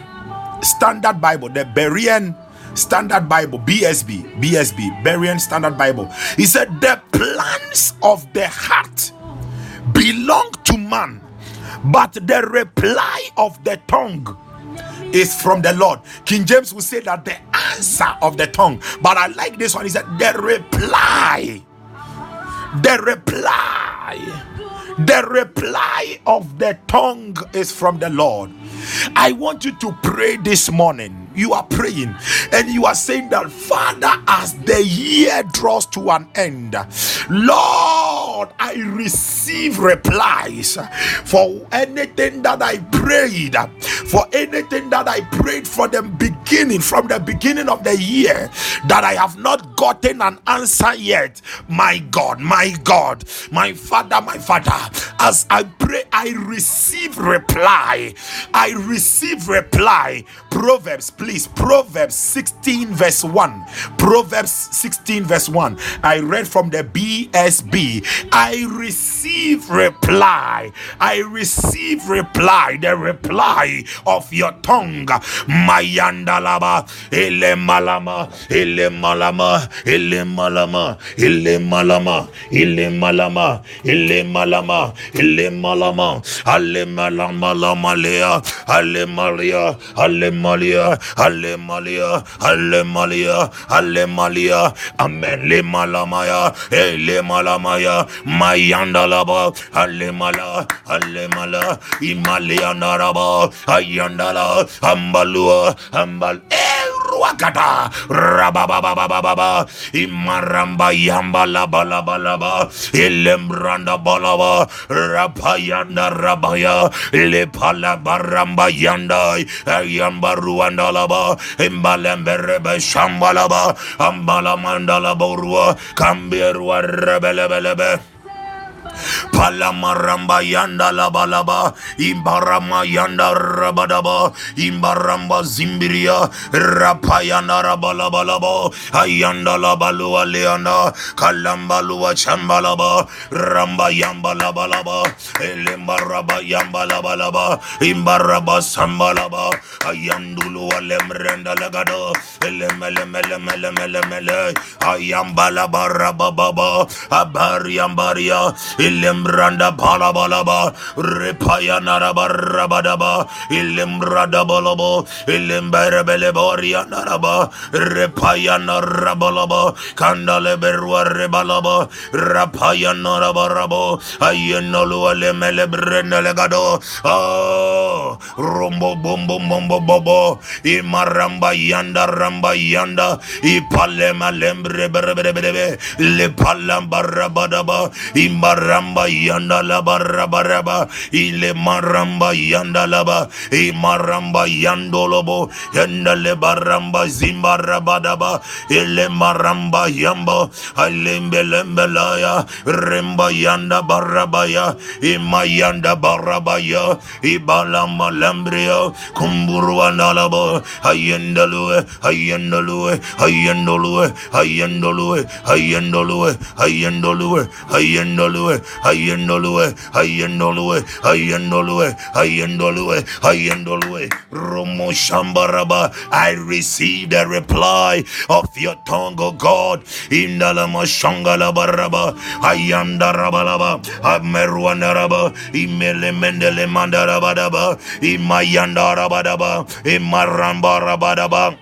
Standard Bible, the Berean Standard Bible, BSB, BSB, Berean Standard Bible. He said, The plans of the heart belong to man, but the reply of the tongue is from the Lord. King James will say that the answer of the tongue, but I like this one. He said, The reply, the reply, the reply of the tongue is from the Lord. I want you to pray this morning you are praying and you are saying that, Father, as the year draws to an end, Lord, I receive replies for anything that I prayed, for anything that I prayed for the beginning, from the beginning of the year, that I have not gotten an answer yet. My God, my God, my Father, my Father, as I pray, I receive reply. I receive reply. Proverbs, please. Proverbs 16 verse 1 proverbs 16 verse 1 i read from the bsb i receive reply. I receive reply. The reply of your tongue. Mayandalaba ele malama ele malama ele malama ele malama ele malama ele malama ele malama ale malama lama lea ale malia ale malia Alemalia, Alemalia, Alemalia, Amen, Le Malamaya, Le Malamaya, Mayandalaba, Alemala, Alemala, Imalianaraba, Ayandala, Ambalua, Ambal. Ruakata. Rabababababa Imaramba Yamba Laba Laba Laba Ilembranda Balaba Rapayanda Rabaya. Lepala Baramba Yanda Ayamba Ruanda Laba Imbalemberebe Shambalaba Ambala Mandala Rebelebelebe Palamaramba yanda labalaba, imbarama yanda rabadaba, imbaramba zimbiria, rapayanda rabalabalaba, ayanda labalua leanda, kalambalua chambalaba, ramba yamba labalaba, elembaraba yamba labalaba, imbaraba sambalaba, ayandulua lemrenda lagado, elemelemelemelemelemele, ayamba labarababa, abariambaria, ilimbranda palabalaba repaya naraba rabadaba ilimbrada bolobo ilimberebeleboria naraba repaya narabalaba kandale berwa rebalaba rapaya narabarabo ayenolu alemele brendelegado oh ah. Rombo bombo bombo bobo imaramba yanda ramba yanda. İpalema lembre berebelebe le palamba rabadaba imaramba yanda laba rabaraba ile maramba yanda laba imaramba yandolobo yanda le baramba zimba rabadaba ile maramba yambo alembe lembelaya remba yanda barabaya imayanda barabaya ibalama lembria kumburu analabo ayendalue ayendalue ayendalue ayendalue ayendalue ayendalue ayendalue ayendalue ayendalue ayendalue ayendalue ayendalue romo shambaraba i received a reply of your tongue o god indalama shangala baraba ayanda rabalaba ameruanaraba imele mendele mandarabadaba imayanda rabadaba imaramba rabadaba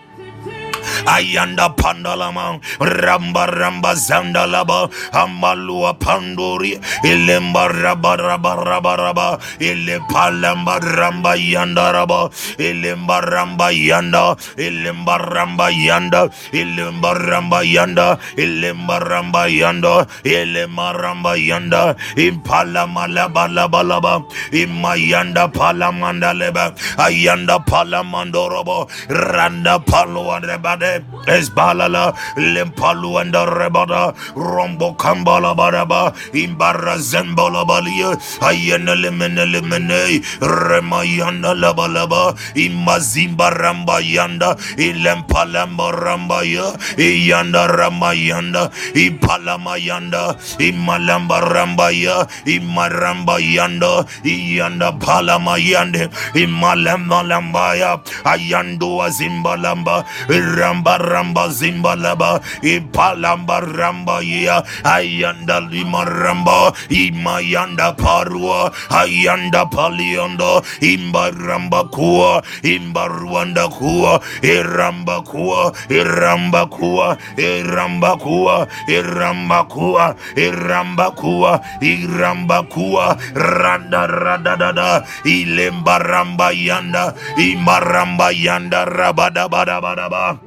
ayanda pandalama ramba ramba zandalaba amalua pandori ilemba raba raba raba raba ile palamba ramba yanda raba ilemba ramba yanda ilemba ramba yanda ilemba ramba yanda ilemba ramba yanda ilemba ramba yanda impalama laba laba laba imayanda palamanda leba ayanda palamandorobo randa palua rebade esbalala lempalu and rebada rombo kambala baraba imbara zembola balia ayena lemene lemene remayanda laba laba imazimba ramba yanda ilempalamba ramba ya iyanda ramayanda ipalama yanda imalamba ramba ya imaramba yanda iyanda palama yande imalamba lamba ya ayando azimba lamba ramba zimba laba ipalamba ramba ya ayanda lima ramba imayanda parua ayanda paliondo imba ramba kuwa imba ruanda kuwa iramba kuwa iramba kuwa iramba kuwa iramba kuwa iramba kuwa iramba kuwa randa rada dada ilemba ramba yanda imaramba yanda rabada bada bada ba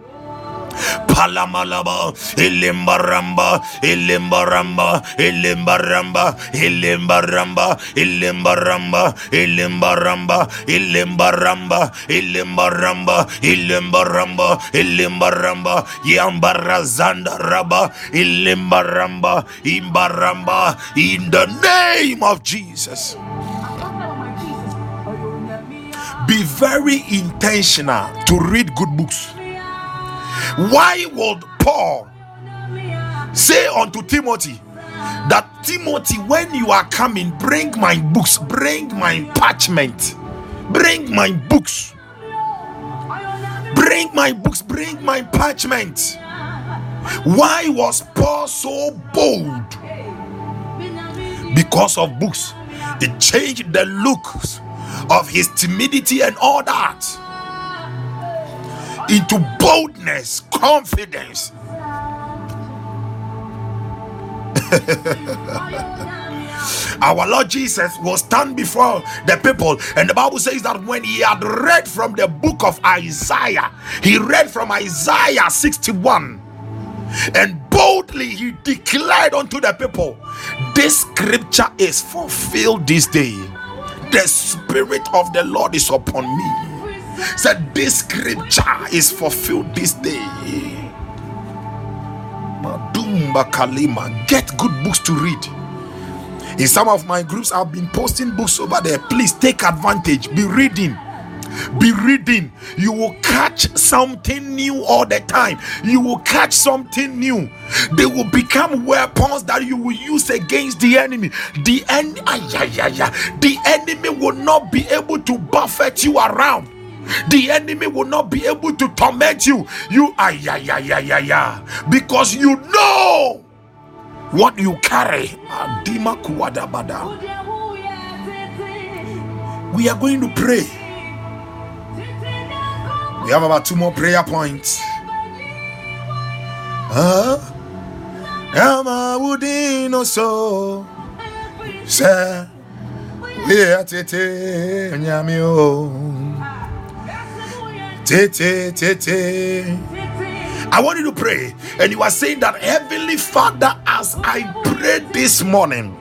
palamalaba ilimbaramba ilimbaramba ilimbaramba ilimbaramba ilimbaramba ilimbaramba ilimbaramba ilimbaramba ilimbaramba ilimbaramba yambarazanda raba ilimbaramba imbaramba in the name of Jesus be very intentional to read good books why would Paul say unto Timothy that Timothy, when you are coming, bring my books, bring my parchment, bring my books, bring my books, bring my parchment? Why was Paul so bold? Because of books. It changed the looks of his timidity and all that into boldness, confidence. Our Lord Jesus will stand before the people, and the Bible says that when he had read from the book of Isaiah, he read from Isaiah 61 and boldly he declared unto the people, This scripture is fulfilled this day. The Spirit of the Lord is upon me said this scripture is fulfilled this day. Madumba Kalima get good books to read. In some of my groups I've been posting books over there. Please take advantage. Be reading. Be reading. You will catch something new all the time. You will catch something new. They will become weapons that you will use against the enemy. The en- the enemy will not be able to buffet you around the enemy will not be able to torment you. You are yeah, yeah, yeah, yeah, yeah. Because you know what you carry. We are going to pray. We have about two more prayer points. Huh? Ama wudino so. Sir. We nyamio. I want you to pray, and you are saying that Heavenly Father, as I pray this morning,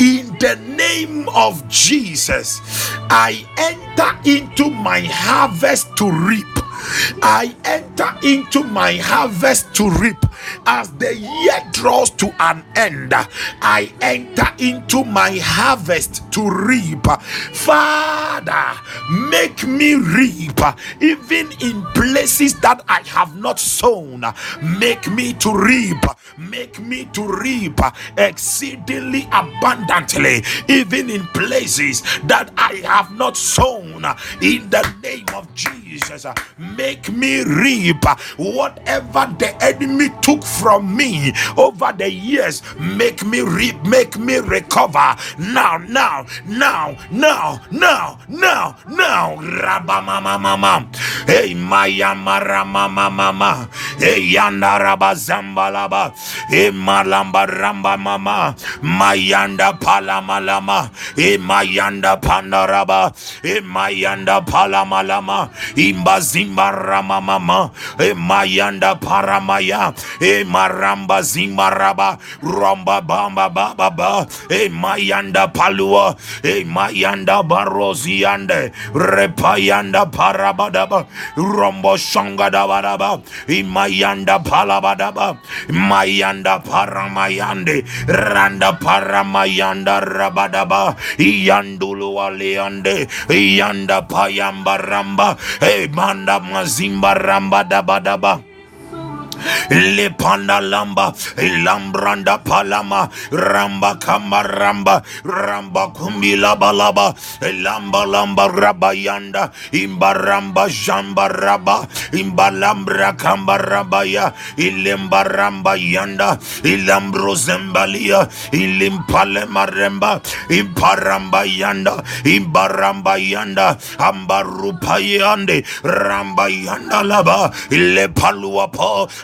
in the name of Jesus, I enter into my harvest to reap. I enter into my harvest to reap. As the year draws to an end, I enter into my harvest to reap. Father, make me reap even in places that I have not sown. Make me to reap. Make me to reap exceedingly abundantly, even in places that I have not sown. In the name of Jesus, make me reap whatever the enemy took from me over the years. Make me reap, make me recover. Now, now, now, now, now, now, now. Rabba mama mama, hey maya mara mama mama, hey yanda raba zambalaba, hey malamba ramba mama, mayanda palamalama, hey mayanda pandaraba, hey mayanda palamalama, imba zimba Imbaramamama, Emayanda Paramaya, Emaramba Zimbaraba, Ramba Bamba Baba, Emayanda Palua, Emayanda Baroziande, Repayanda Parabadaba, Rombo Shangadabadaba, Imayanda Palabadaba, Mayanda Paramayande, Randa Paramayanda Rabadaba, Iyandulu Aleande, Iyanda Payambaramba, manda. Mazimba ramba daba daba. Lipanda lamba, ilambranda palama, ramba kama ramba, ramba kumbila balaba, lamba lamba imba imbaramba jamba raba, imbalambra kamba rabaya, ilimba ramba yanda, ilambro zembalia, ilimpale maremba, imparamba yanda, imbaramba yanda, ambarupayande, ramba yanda laba, ilepaluapo,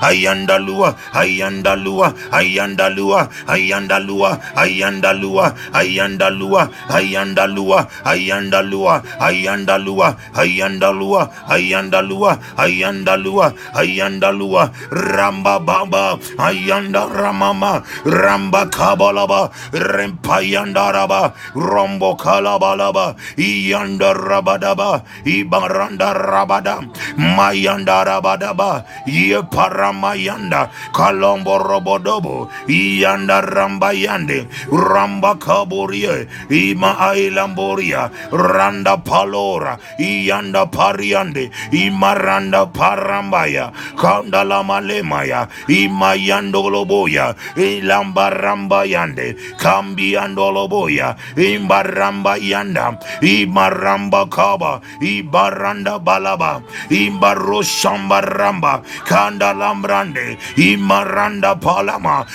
ayandalua ayandalua ayandalua ayandalua ayandalua ayandalua ayandalua ayandalua ayandalua ayandalua ayandalua ayandalua ayandalua ayandalua ramba baba ayanda ramama ramba kabalaba rempayandaraba rombo kalabalaba iyanda rabadaba ibaranda rabada mayanda rabadaba ye paramayanda kalombo robodobo iyanda rambayande ramba kaburie ima ailamboria randa palora iyanda pariande imaranda parambaya kandala malemaya imayandoloboya ilambarambayande kambiandoloboya imbaramba yanda imaramba kaba ibaranda balaba imbaroshambaramba kanda lambrande imaranda palama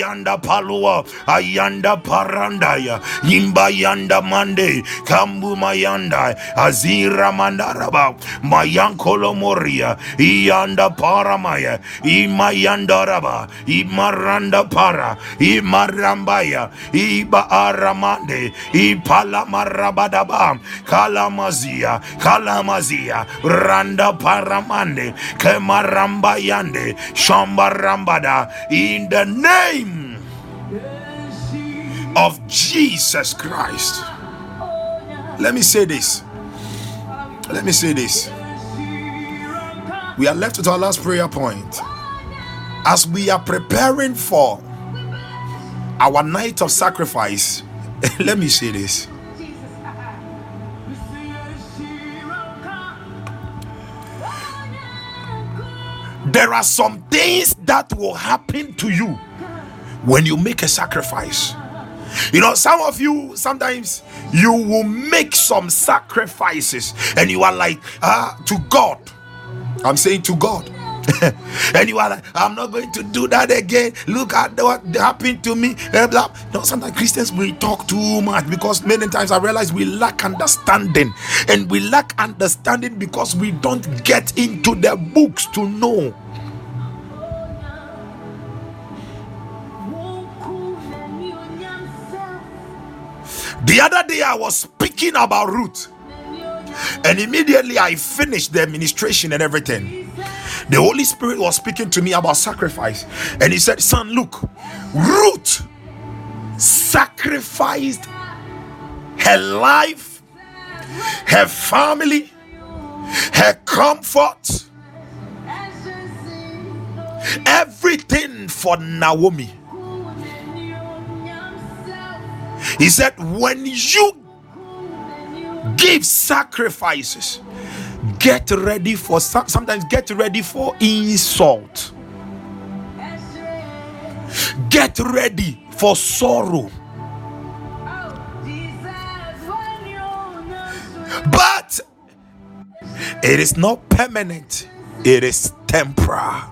yanda palua ayanda parandaya imba yanda mande kambu mayanda azira mandaraba mayankolo moria iyanda paramaya imayandaraba imaranda para imarambaya iba aramande ipalamarabadaba kalamazia kalamazia randa paramande kemaramba yande shambarambada in the name of Jesus Christ. Let me say this. Let me say this. We are left with our last prayer point. As we are preparing for our night of sacrifice, let me say this. There are some things that will happen to you when you make a sacrifice. You know, some of you sometimes you will make some sacrifices and you are like, ah, to God. I'm saying to God. and you are like, I'm not going to do that again. Look at what happened to me. Eh, no, sometimes Christians we talk too much because many times I realize we lack understanding, and we lack understanding because we don't get into the books to know. The other day I was speaking about Ruth, and immediately I finished the administration and everything. The Holy Spirit was speaking to me about sacrifice, and He said, Son, look, Ruth sacrificed her life, her family, her comfort, everything for Naomi. He said, When you give sacrifices, get ready for sometimes get ready for insult, get ready for sorrow. But it is not permanent, it is temporal.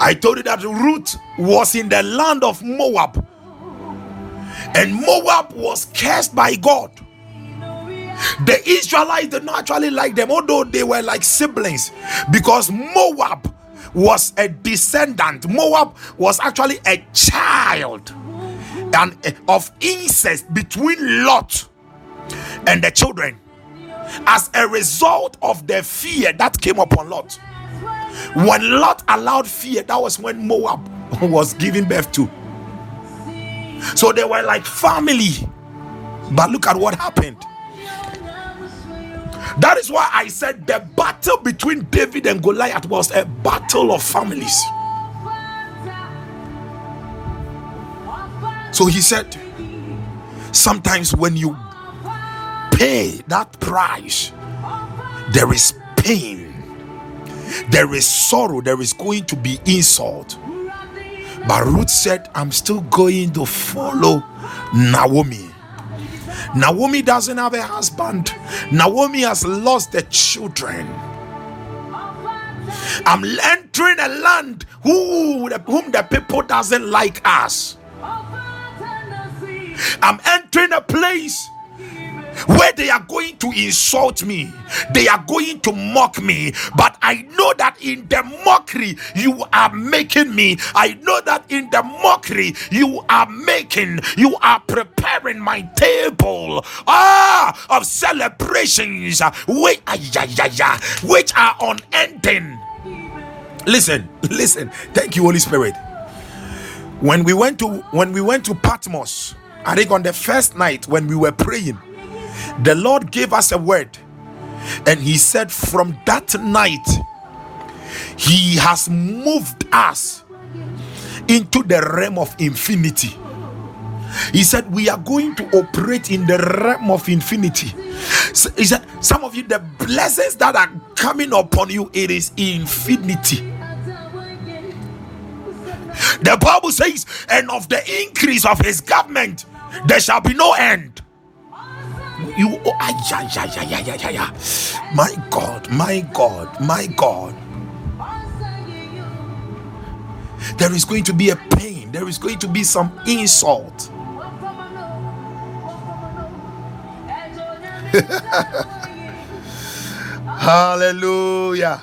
I told you that Ruth was in the land of Moab and Moab was cursed by God. The Israelites did not actually like them, although they were like siblings, because Moab was a descendant. Moab was actually a child and eh, of incest between Lot and the children. As a result of the fear that came upon Lot, when Lot allowed fear, that was when Moab was giving birth to. So they were like family. But look at what happened. That is why I said the battle between David and Goliath was a battle of families. So he said, sometimes when you pay that price, there is pain, there is sorrow, there is going to be insult. But Ruth said, I'm still going to follow Naomi. Naomi doesn't have a husband. Naomi has lost the children. I'm entering a land who, whom the people doesn't like us. I'm entering a place where they are going to insult me, they are going to mock me. But I know that in the mockery you are making me, I know that in the mockery you are making, you are preparing my table ah, of celebrations which, which are unending. Listen, listen. Thank you, Holy Spirit. When we went to when we went to Patmos, I think on the first night when we were praying, the Lord gave us a word, and He said, From that night, He has moved us into the realm of infinity. He said, We are going to operate in the realm of infinity. So he said, Some of you, the blessings that are coming upon you, it is infinity. The Bible says, And of the increase of his government, there shall be no end. You, oh, ay, ay, ay, ay, ay, ay, ay. my God, my God, my God. There is going to be a pain, there is going to be some insult. Hallelujah.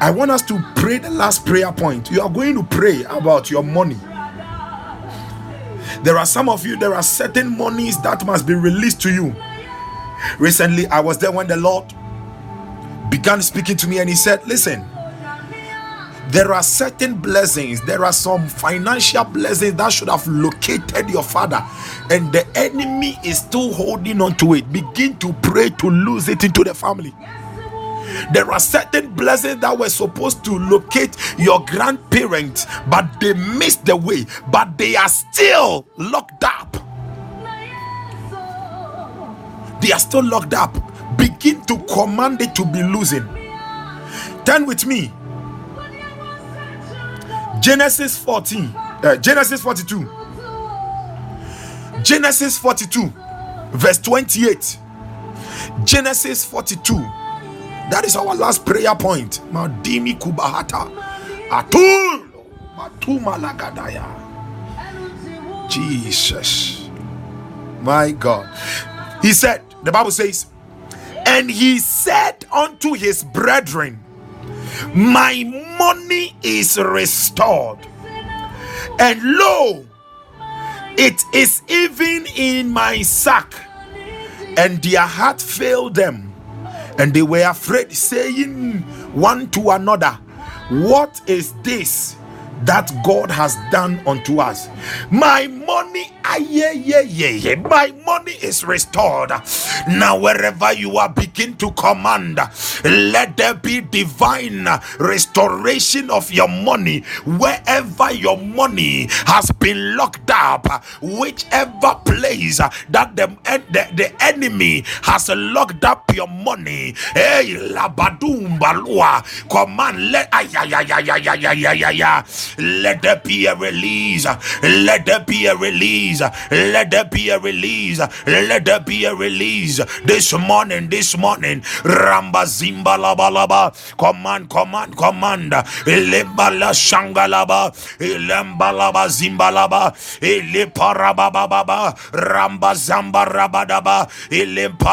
I want us to pray the last prayer point. You are going to pray about your money. There are some of you, there are certain monies that must be released to you. Recently, I was there when the Lord began speaking to me and He said, Listen, there are certain blessings, there are some financial blessings that should have located your father, and the enemy is still holding on to it. Begin to pray to lose it into the family. There are certain blessings that were supposed to locate your grandparents, but they missed the way, but they are still locked up. They are still locked up. Begin to command it to be losing. Turn with me. Genesis 14, uh, Genesis 42. Genesis 42, verse 28. Genesis 42. That is our last prayer point. Madimi kubahata. Atul. Matuma. Jesus. My God. He said, the Bible says, and he said unto his brethren, My money is restored. And lo, it is even in my sack. And their heart failed them. And they were afraid, saying one to another, What is this that God has done unto us? My money Ah, yeah, yeah, yeah, yeah. My money is restored. Now, wherever you are, begin to command. Let there be divine restoration of your money. Wherever your money has been locked up, whichever place that the, the, the enemy has locked up your money. Hey, labadum balua. Command, let, ay, ay, ay, ay, ay, ay, ay, ay, ay. Let there be a release. Let there be a release. Let there be a release. Let there be a release this morning. This morning, Ramba Zimba Laba Laba. Command, command, command. Ilembala Shangalaba. Ilembalaba Zimbalaba. Iliparababa. Ramba Zamba Rabadaba. Ilimpa.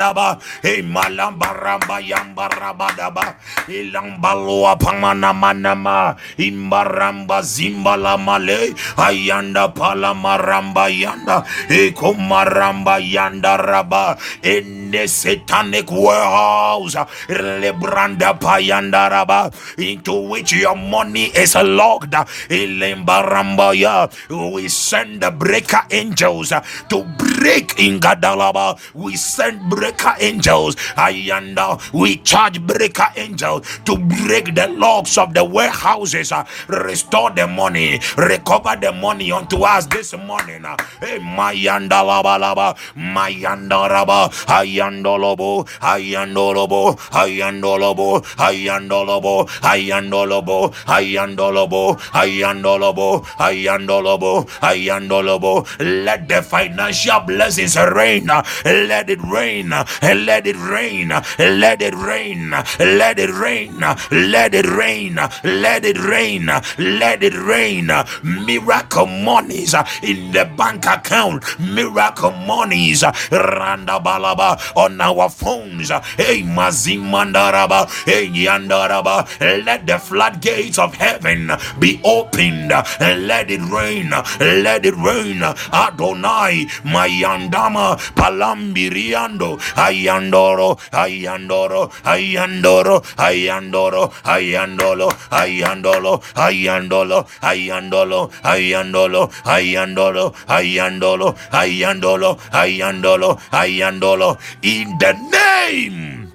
Daba e malamba ramba yamba rabadaba ilambalua pamana manama imbaramba zimbala male ayanda pala maramba yanda e komaramba yanda raba. In the satanic warehouse lebranda payanda raba. Into which your money is locked. Ilembaramba ya we send the breaker angels to break in gadalaba. We send breaker angels. i Ayanda, we charge breaker angels to break the locks of the warehouses, uh, restore the money, recover the money unto us this morning. Uh, hey, Mayanda laba laba, Mayanda raba, Ayandolobo, Ayandolobo, Ayandolobo, Ayandolobo, Ayandolobo, Ayandolobo, Ayandolobo, Ayandolobo, Ayandolobo. Let the financial blessings rain. Let it rain and let it rain, let it rain, let it rain, let it rain, let it rain, let it rain. Miracle monies in the bank account, miracle monies, randa balaba on our phones. Hey, mazimandaraba, hey, yandaraba. Let the floodgates of heaven be opened let it rain, let it rain. Adonai, my yandama, palambiriando, ayandoro ayandoro ayandoro ayandoro ayandolo ayandolo ayandolo ayandolo ayandolo ayandolo ayandolo ayandolo ayandolo ayandolo in the name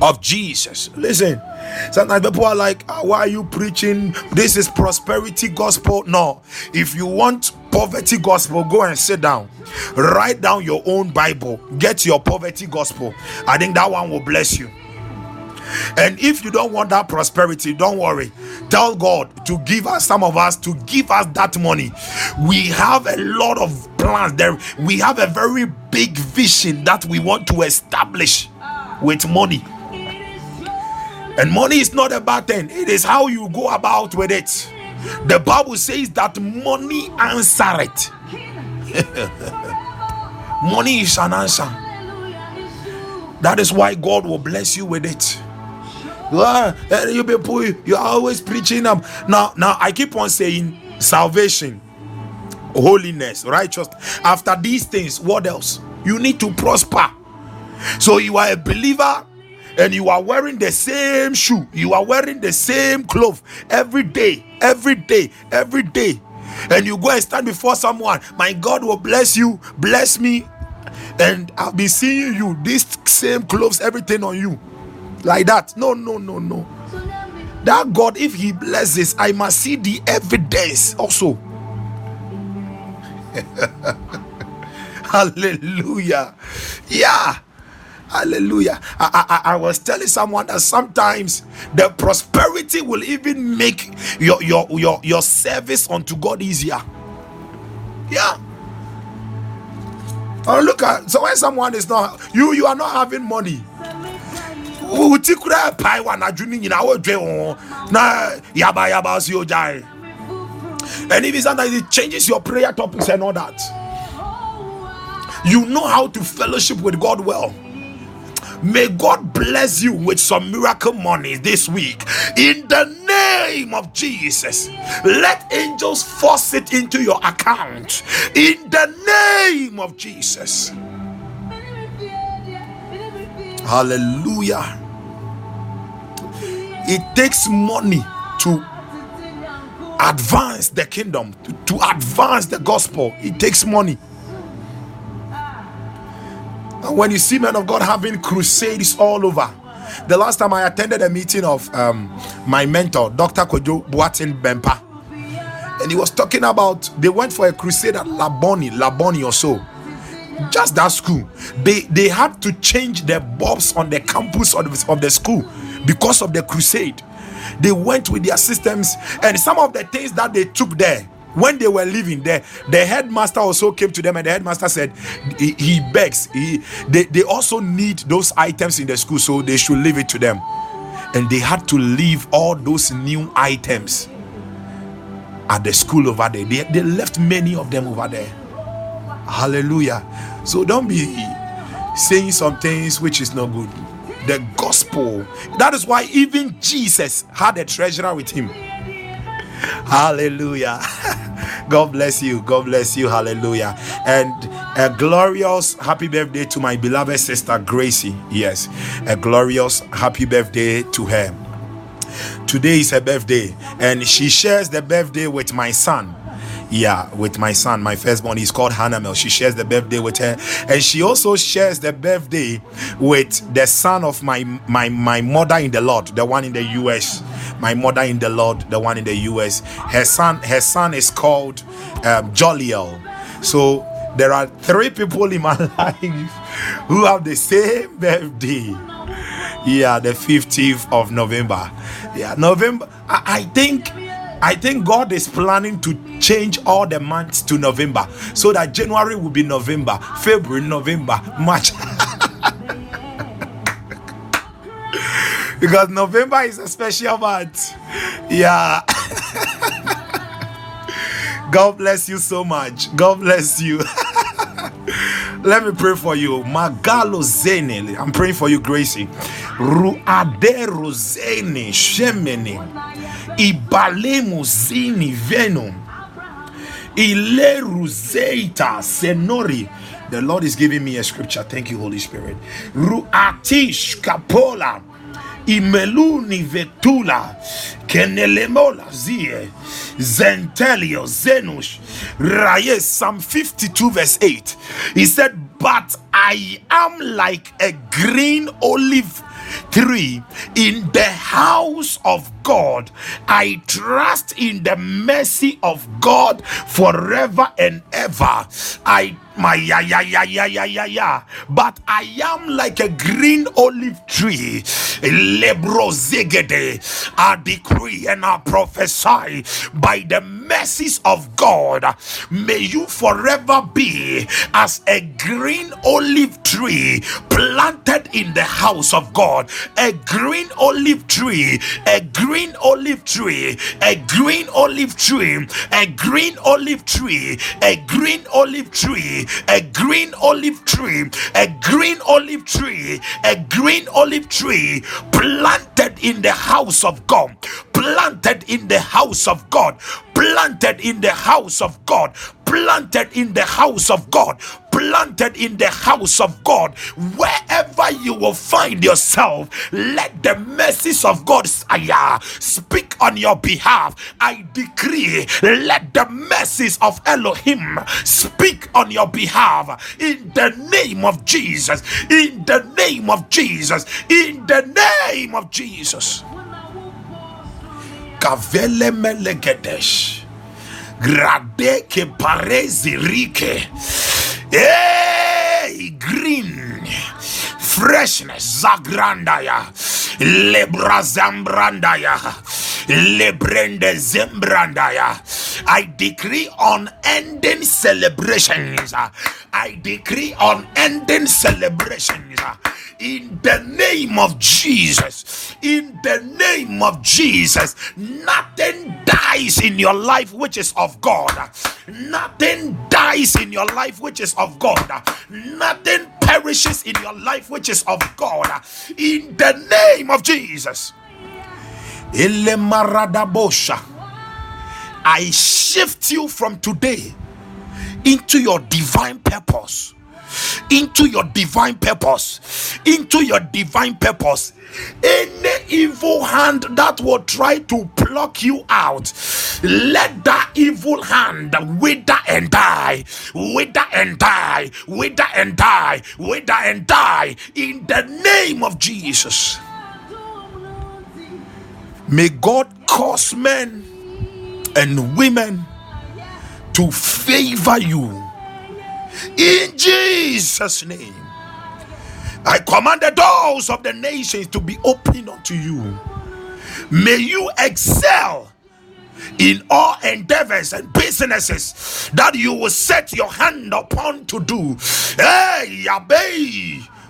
of Jesus listen Sometimes people are like, oh, why are you preaching? This is prosperity gospel. No. If you want poverty gospel, go and sit down. Write down your own Bible. Get your poverty gospel. I think that one will bless you. And if you don't want that prosperity, don't worry. Tell God to give us, some of us, to give us that money. We have a lot of plans there. We have a very big vision that we want to establish with money. And money is not a bad thing, it is how you go about with it. The Bible says that money answer it. money is an answer. That is why God will bless you with it. Eh, you people, you're always preaching them. Now, now I keep on saying salvation, holiness, righteousness. After these things, what else? You need to prosper. So you are a believer and you are wearing the same shoe, you are wearing the same clothes every day, every day, every day, and you go and stand before someone, my God will bless you, bless me. and I'll be seeing you, this same clothes, everything on you, like that. No, no, no, no. That God, if He blesses, I must see the evidence also. Hallelujah. Yeah. Hallelujah. I, I, I, was telling someone that sometimes the prosperity will even make your, your, your, your service unto God easier. Yeah. Oh, look at so when someone is not you, you are not having money. pai wa na na yaba yaba si and if sometimes it changes your prayer topics and all that you know how to fellowship with god well May God bless you with some miracle money this week in the name of Jesus. Let angels force it into your account in the name of Jesus. Hallelujah. It takes money to advance the kingdom, to, to advance the gospel. It takes money. When you see men of God having crusades all over, the last time I attended a meeting of um, my mentor, Dr. Kojo Boatin Bempa, and he was talking about they went for a crusade at Labone, Labone or so. Just that school, they they had to change the bulbs on the campus of of the school because of the crusade. They went with their systems, and some of the things that they took there when they were leaving there the headmaster also came to them and the headmaster said he, he begs he they, they also need those items in the school so they should leave it to them. And they had to leave all those new items at the school over there. They, they left many of them over there. Hallelujah. So don't be saying some things which is not good. The gospel that is why even jesus had a treasurer with him Hallelujah. God bless you. God bless you. Hallelujah. And a glorious happy birthday to my beloved sister Gracie. Yes, a glorious happy birthday to her. Today is her birthday, and she shares the birthday with my son yeah with my son my firstborn. He's called Hanamel she shares the birthday with her. And she also shares the birthday with the son of my my my mother in the Lord the one in the US my mother in the Lord the one in the US her son her son is called um, Joliel. So there are three people in my life who have the same birthday. Yeah the 15th of November. Yeah November I, I think I think God is planning to change all the months to November so that January will be November, February, November, March. because November is a special month. Yeah. God bless you so much. God bless you. Let me pray for you. Magalo Zene. I'm praying for you, Gracie. Ruadero Zene Shemene ibalemu zini venu. Ileruzeita senori. The lord is giving me a scripture. Thank you holy spirit. Ruatish kapola. Imeluni vetula. Kenelemola zie. Zentelio zenush. Raye psalm 52 verse 8 he said but i am like a green olive tree in the house of God. I trust in the mercy of God forever and ever. I my ya ya ya ya ya ya ya. But i am like a green olive tree. Lebro zegede. I decree and i prophesy by the mercies of god. May you forever be as a green olive tree planted in the house of god. A green olive tree a green olive tree a green olive tree a green olive tree a green olive tree a green olive tree, a green olive tree, a green olive tree planted in the house of God, planted in the house of God, planted in the house of God, planted in the house of God, planted in the house of God, wherever you will find yourself, let the mercies of God speak on your behalf. I decree, let the mercies of Elohim speak on your behalf in the name of Jesus. In the name of Jesus. In the name of Jesus. Kavele melegedesh. Grade ke parezi. Hey, green freshness zagrandaya lebra zambrandaya lebrende zembrandaya i decree unending celebrations uh, i decree unending celebrations uh, in the name of Jesus. In the name of Jesus, nothing dies in your life which is of God. Nothing dies in your life which is of God. Nothing perishes in your life which is of God. In the name of Jesus. I shift you from today into your divine purpose into your divine purpose. Into your divine purpose. Any evil hand that will try to pluck you out, let that evil hand wither and die, wither and die, wither and die, wither and die in the name of Jesus. May God cause men and women to favor you in Jesus' name. I command the doors of the nations to be open unto you. May you excel in all endeavors and businesses that you will set your hand upon to do. Hey,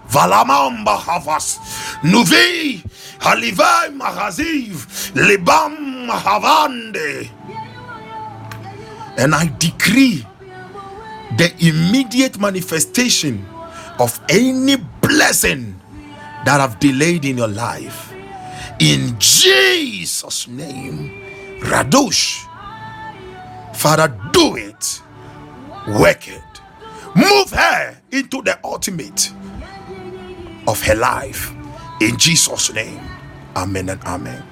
Valamamba Havas, Nuvi, Halivai Mahaziv, Libam Havande. And I decree the immediate manifestation of any blessing that have delayed in your life. In jesus name radosh. Father do it. Work it move her into the ultimate of her life. In jesus name. Amen and amen.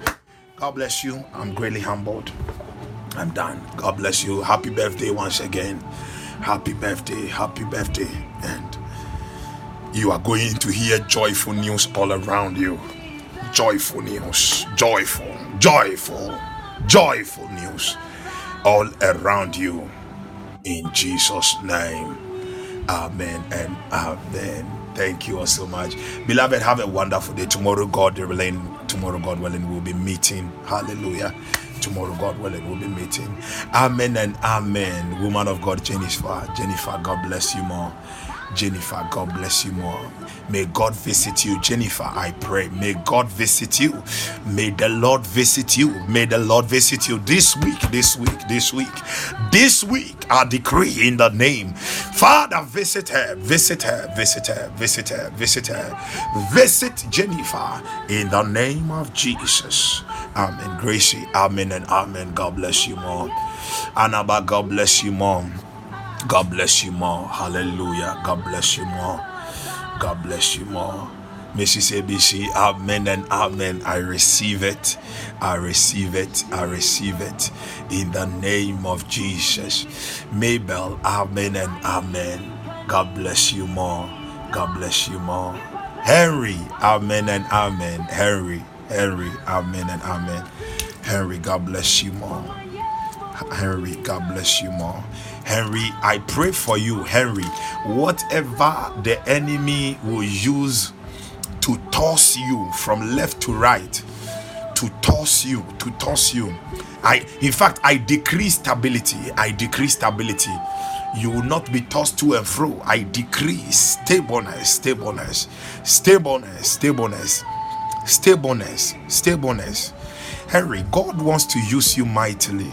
God bless you. I'm greatly humbled. I'm done. God bless you. Happy birthday once again. Happy birthday, happy birthday. And you are going to hear joyful news all around you. Joyful news, joyful, joyful, joyful news all around you. In Jesus' name. Amen and amen. Thank you all so much. Beloved, have a wonderful day. Tomorrow, God willing, tomorrow, God willing, we'll be meeting. Hallelujah tomorrow, God willing, we'll be meeting. Amen and amen. Woman of God, Jennifer. Jennifer, God bless you more. Jennifer, God bless you more. May God visit you. Jennifer, I pray. May God visit you. May the Lord visit you. May the Lord visit you this week, this week, this week. This week, I decree in the name. Father, visit her, visit her, visit her, visit her, visit her. Visit Jennifer in the name of Jesus. Amen. Gracie, amen and amen. God bless you more. Anaba, God bless you more. God bless you more. Hallelujah. God bless you more. God bless you more. Mrs. ABC, Amen and Amen. I receive it. I receive it. I receive it. In the name of Jesus. Mabel, Amen and Amen. God bless you more. God bless you more. Henry, Amen and Amen. Henry, Henry, Amen and Amen. Henry, God bless you more. Henry, God bless you more. Henry, I pray for you, Henry. Whatever the enemy will use to toss you from left to right, to toss you, to toss you. I, in fact, I decree stability. I decree stability. You will not be tossed to and fro. I decree stableness, stableness, stableness, stableness, stableness, stableness. Henry, God wants to use you mightily.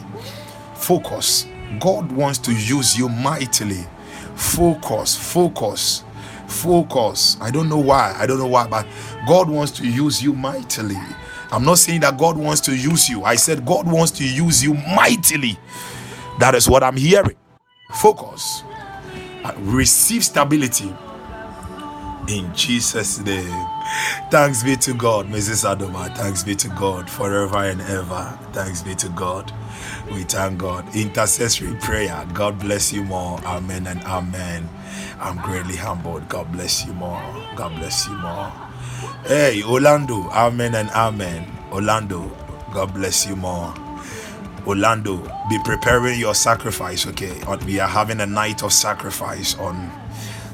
Focus God wants to use you mightily. Focus, focus, focus. I don't know why. I don't know why, but God wants to use you mightily. I'm not saying that God wants to use you. I said God wants to use you mightily. That is what I'm hearing. Focus. Receive stability in Jesus' name. Thanks be to God, Mrs. Adoma. Thanks be to God forever and ever. Thanks be to God. We thank God. Intercessory prayer. God bless you more. Amen and amen. I'm greatly humbled. God bless you more. God bless you more. Hey, Orlando. Amen and amen. Orlando. God bless you more. Orlando, be preparing your sacrifice, okay? We are having a night of sacrifice on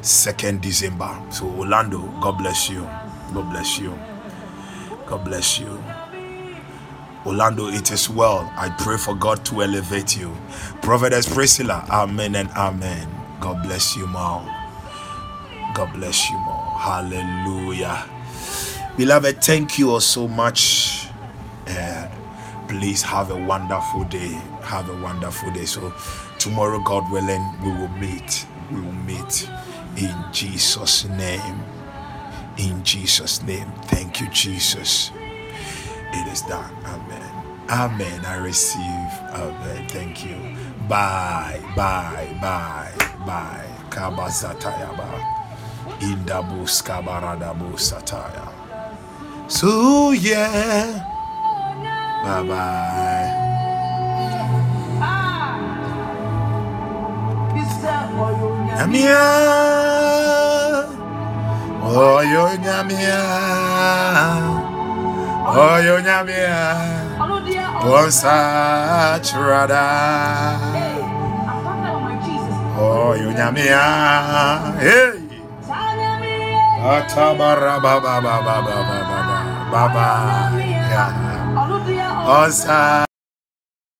2nd December. So, Orlando, God bless you. God bless you. God bless you. Orlando, it is well. I pray for God to elevate you. Prophetess Priscilla, amen and amen. God bless you more. God bless you more. Hallelujah. Beloved, thank you all so much. Uh, please have a wonderful day. Have a wonderful day. So, tomorrow, God willing, we will meet. We will meet in Jesus' name. In Jesus' name. Thank you, Jesus. It is done. Amen. Amen. I receive. Amen. Thank you. Bye. Bye. Bye. Bye. Kabazatayaba. Indabus kabaradabu sataya. So yeah. Bye bye. Nyamia. Oh yo nyamia. Oh yo nyamia. Onsa churada. Oh yo nyamia. Hey. Atabara baba baba baba baba baba. Yeah. Onsa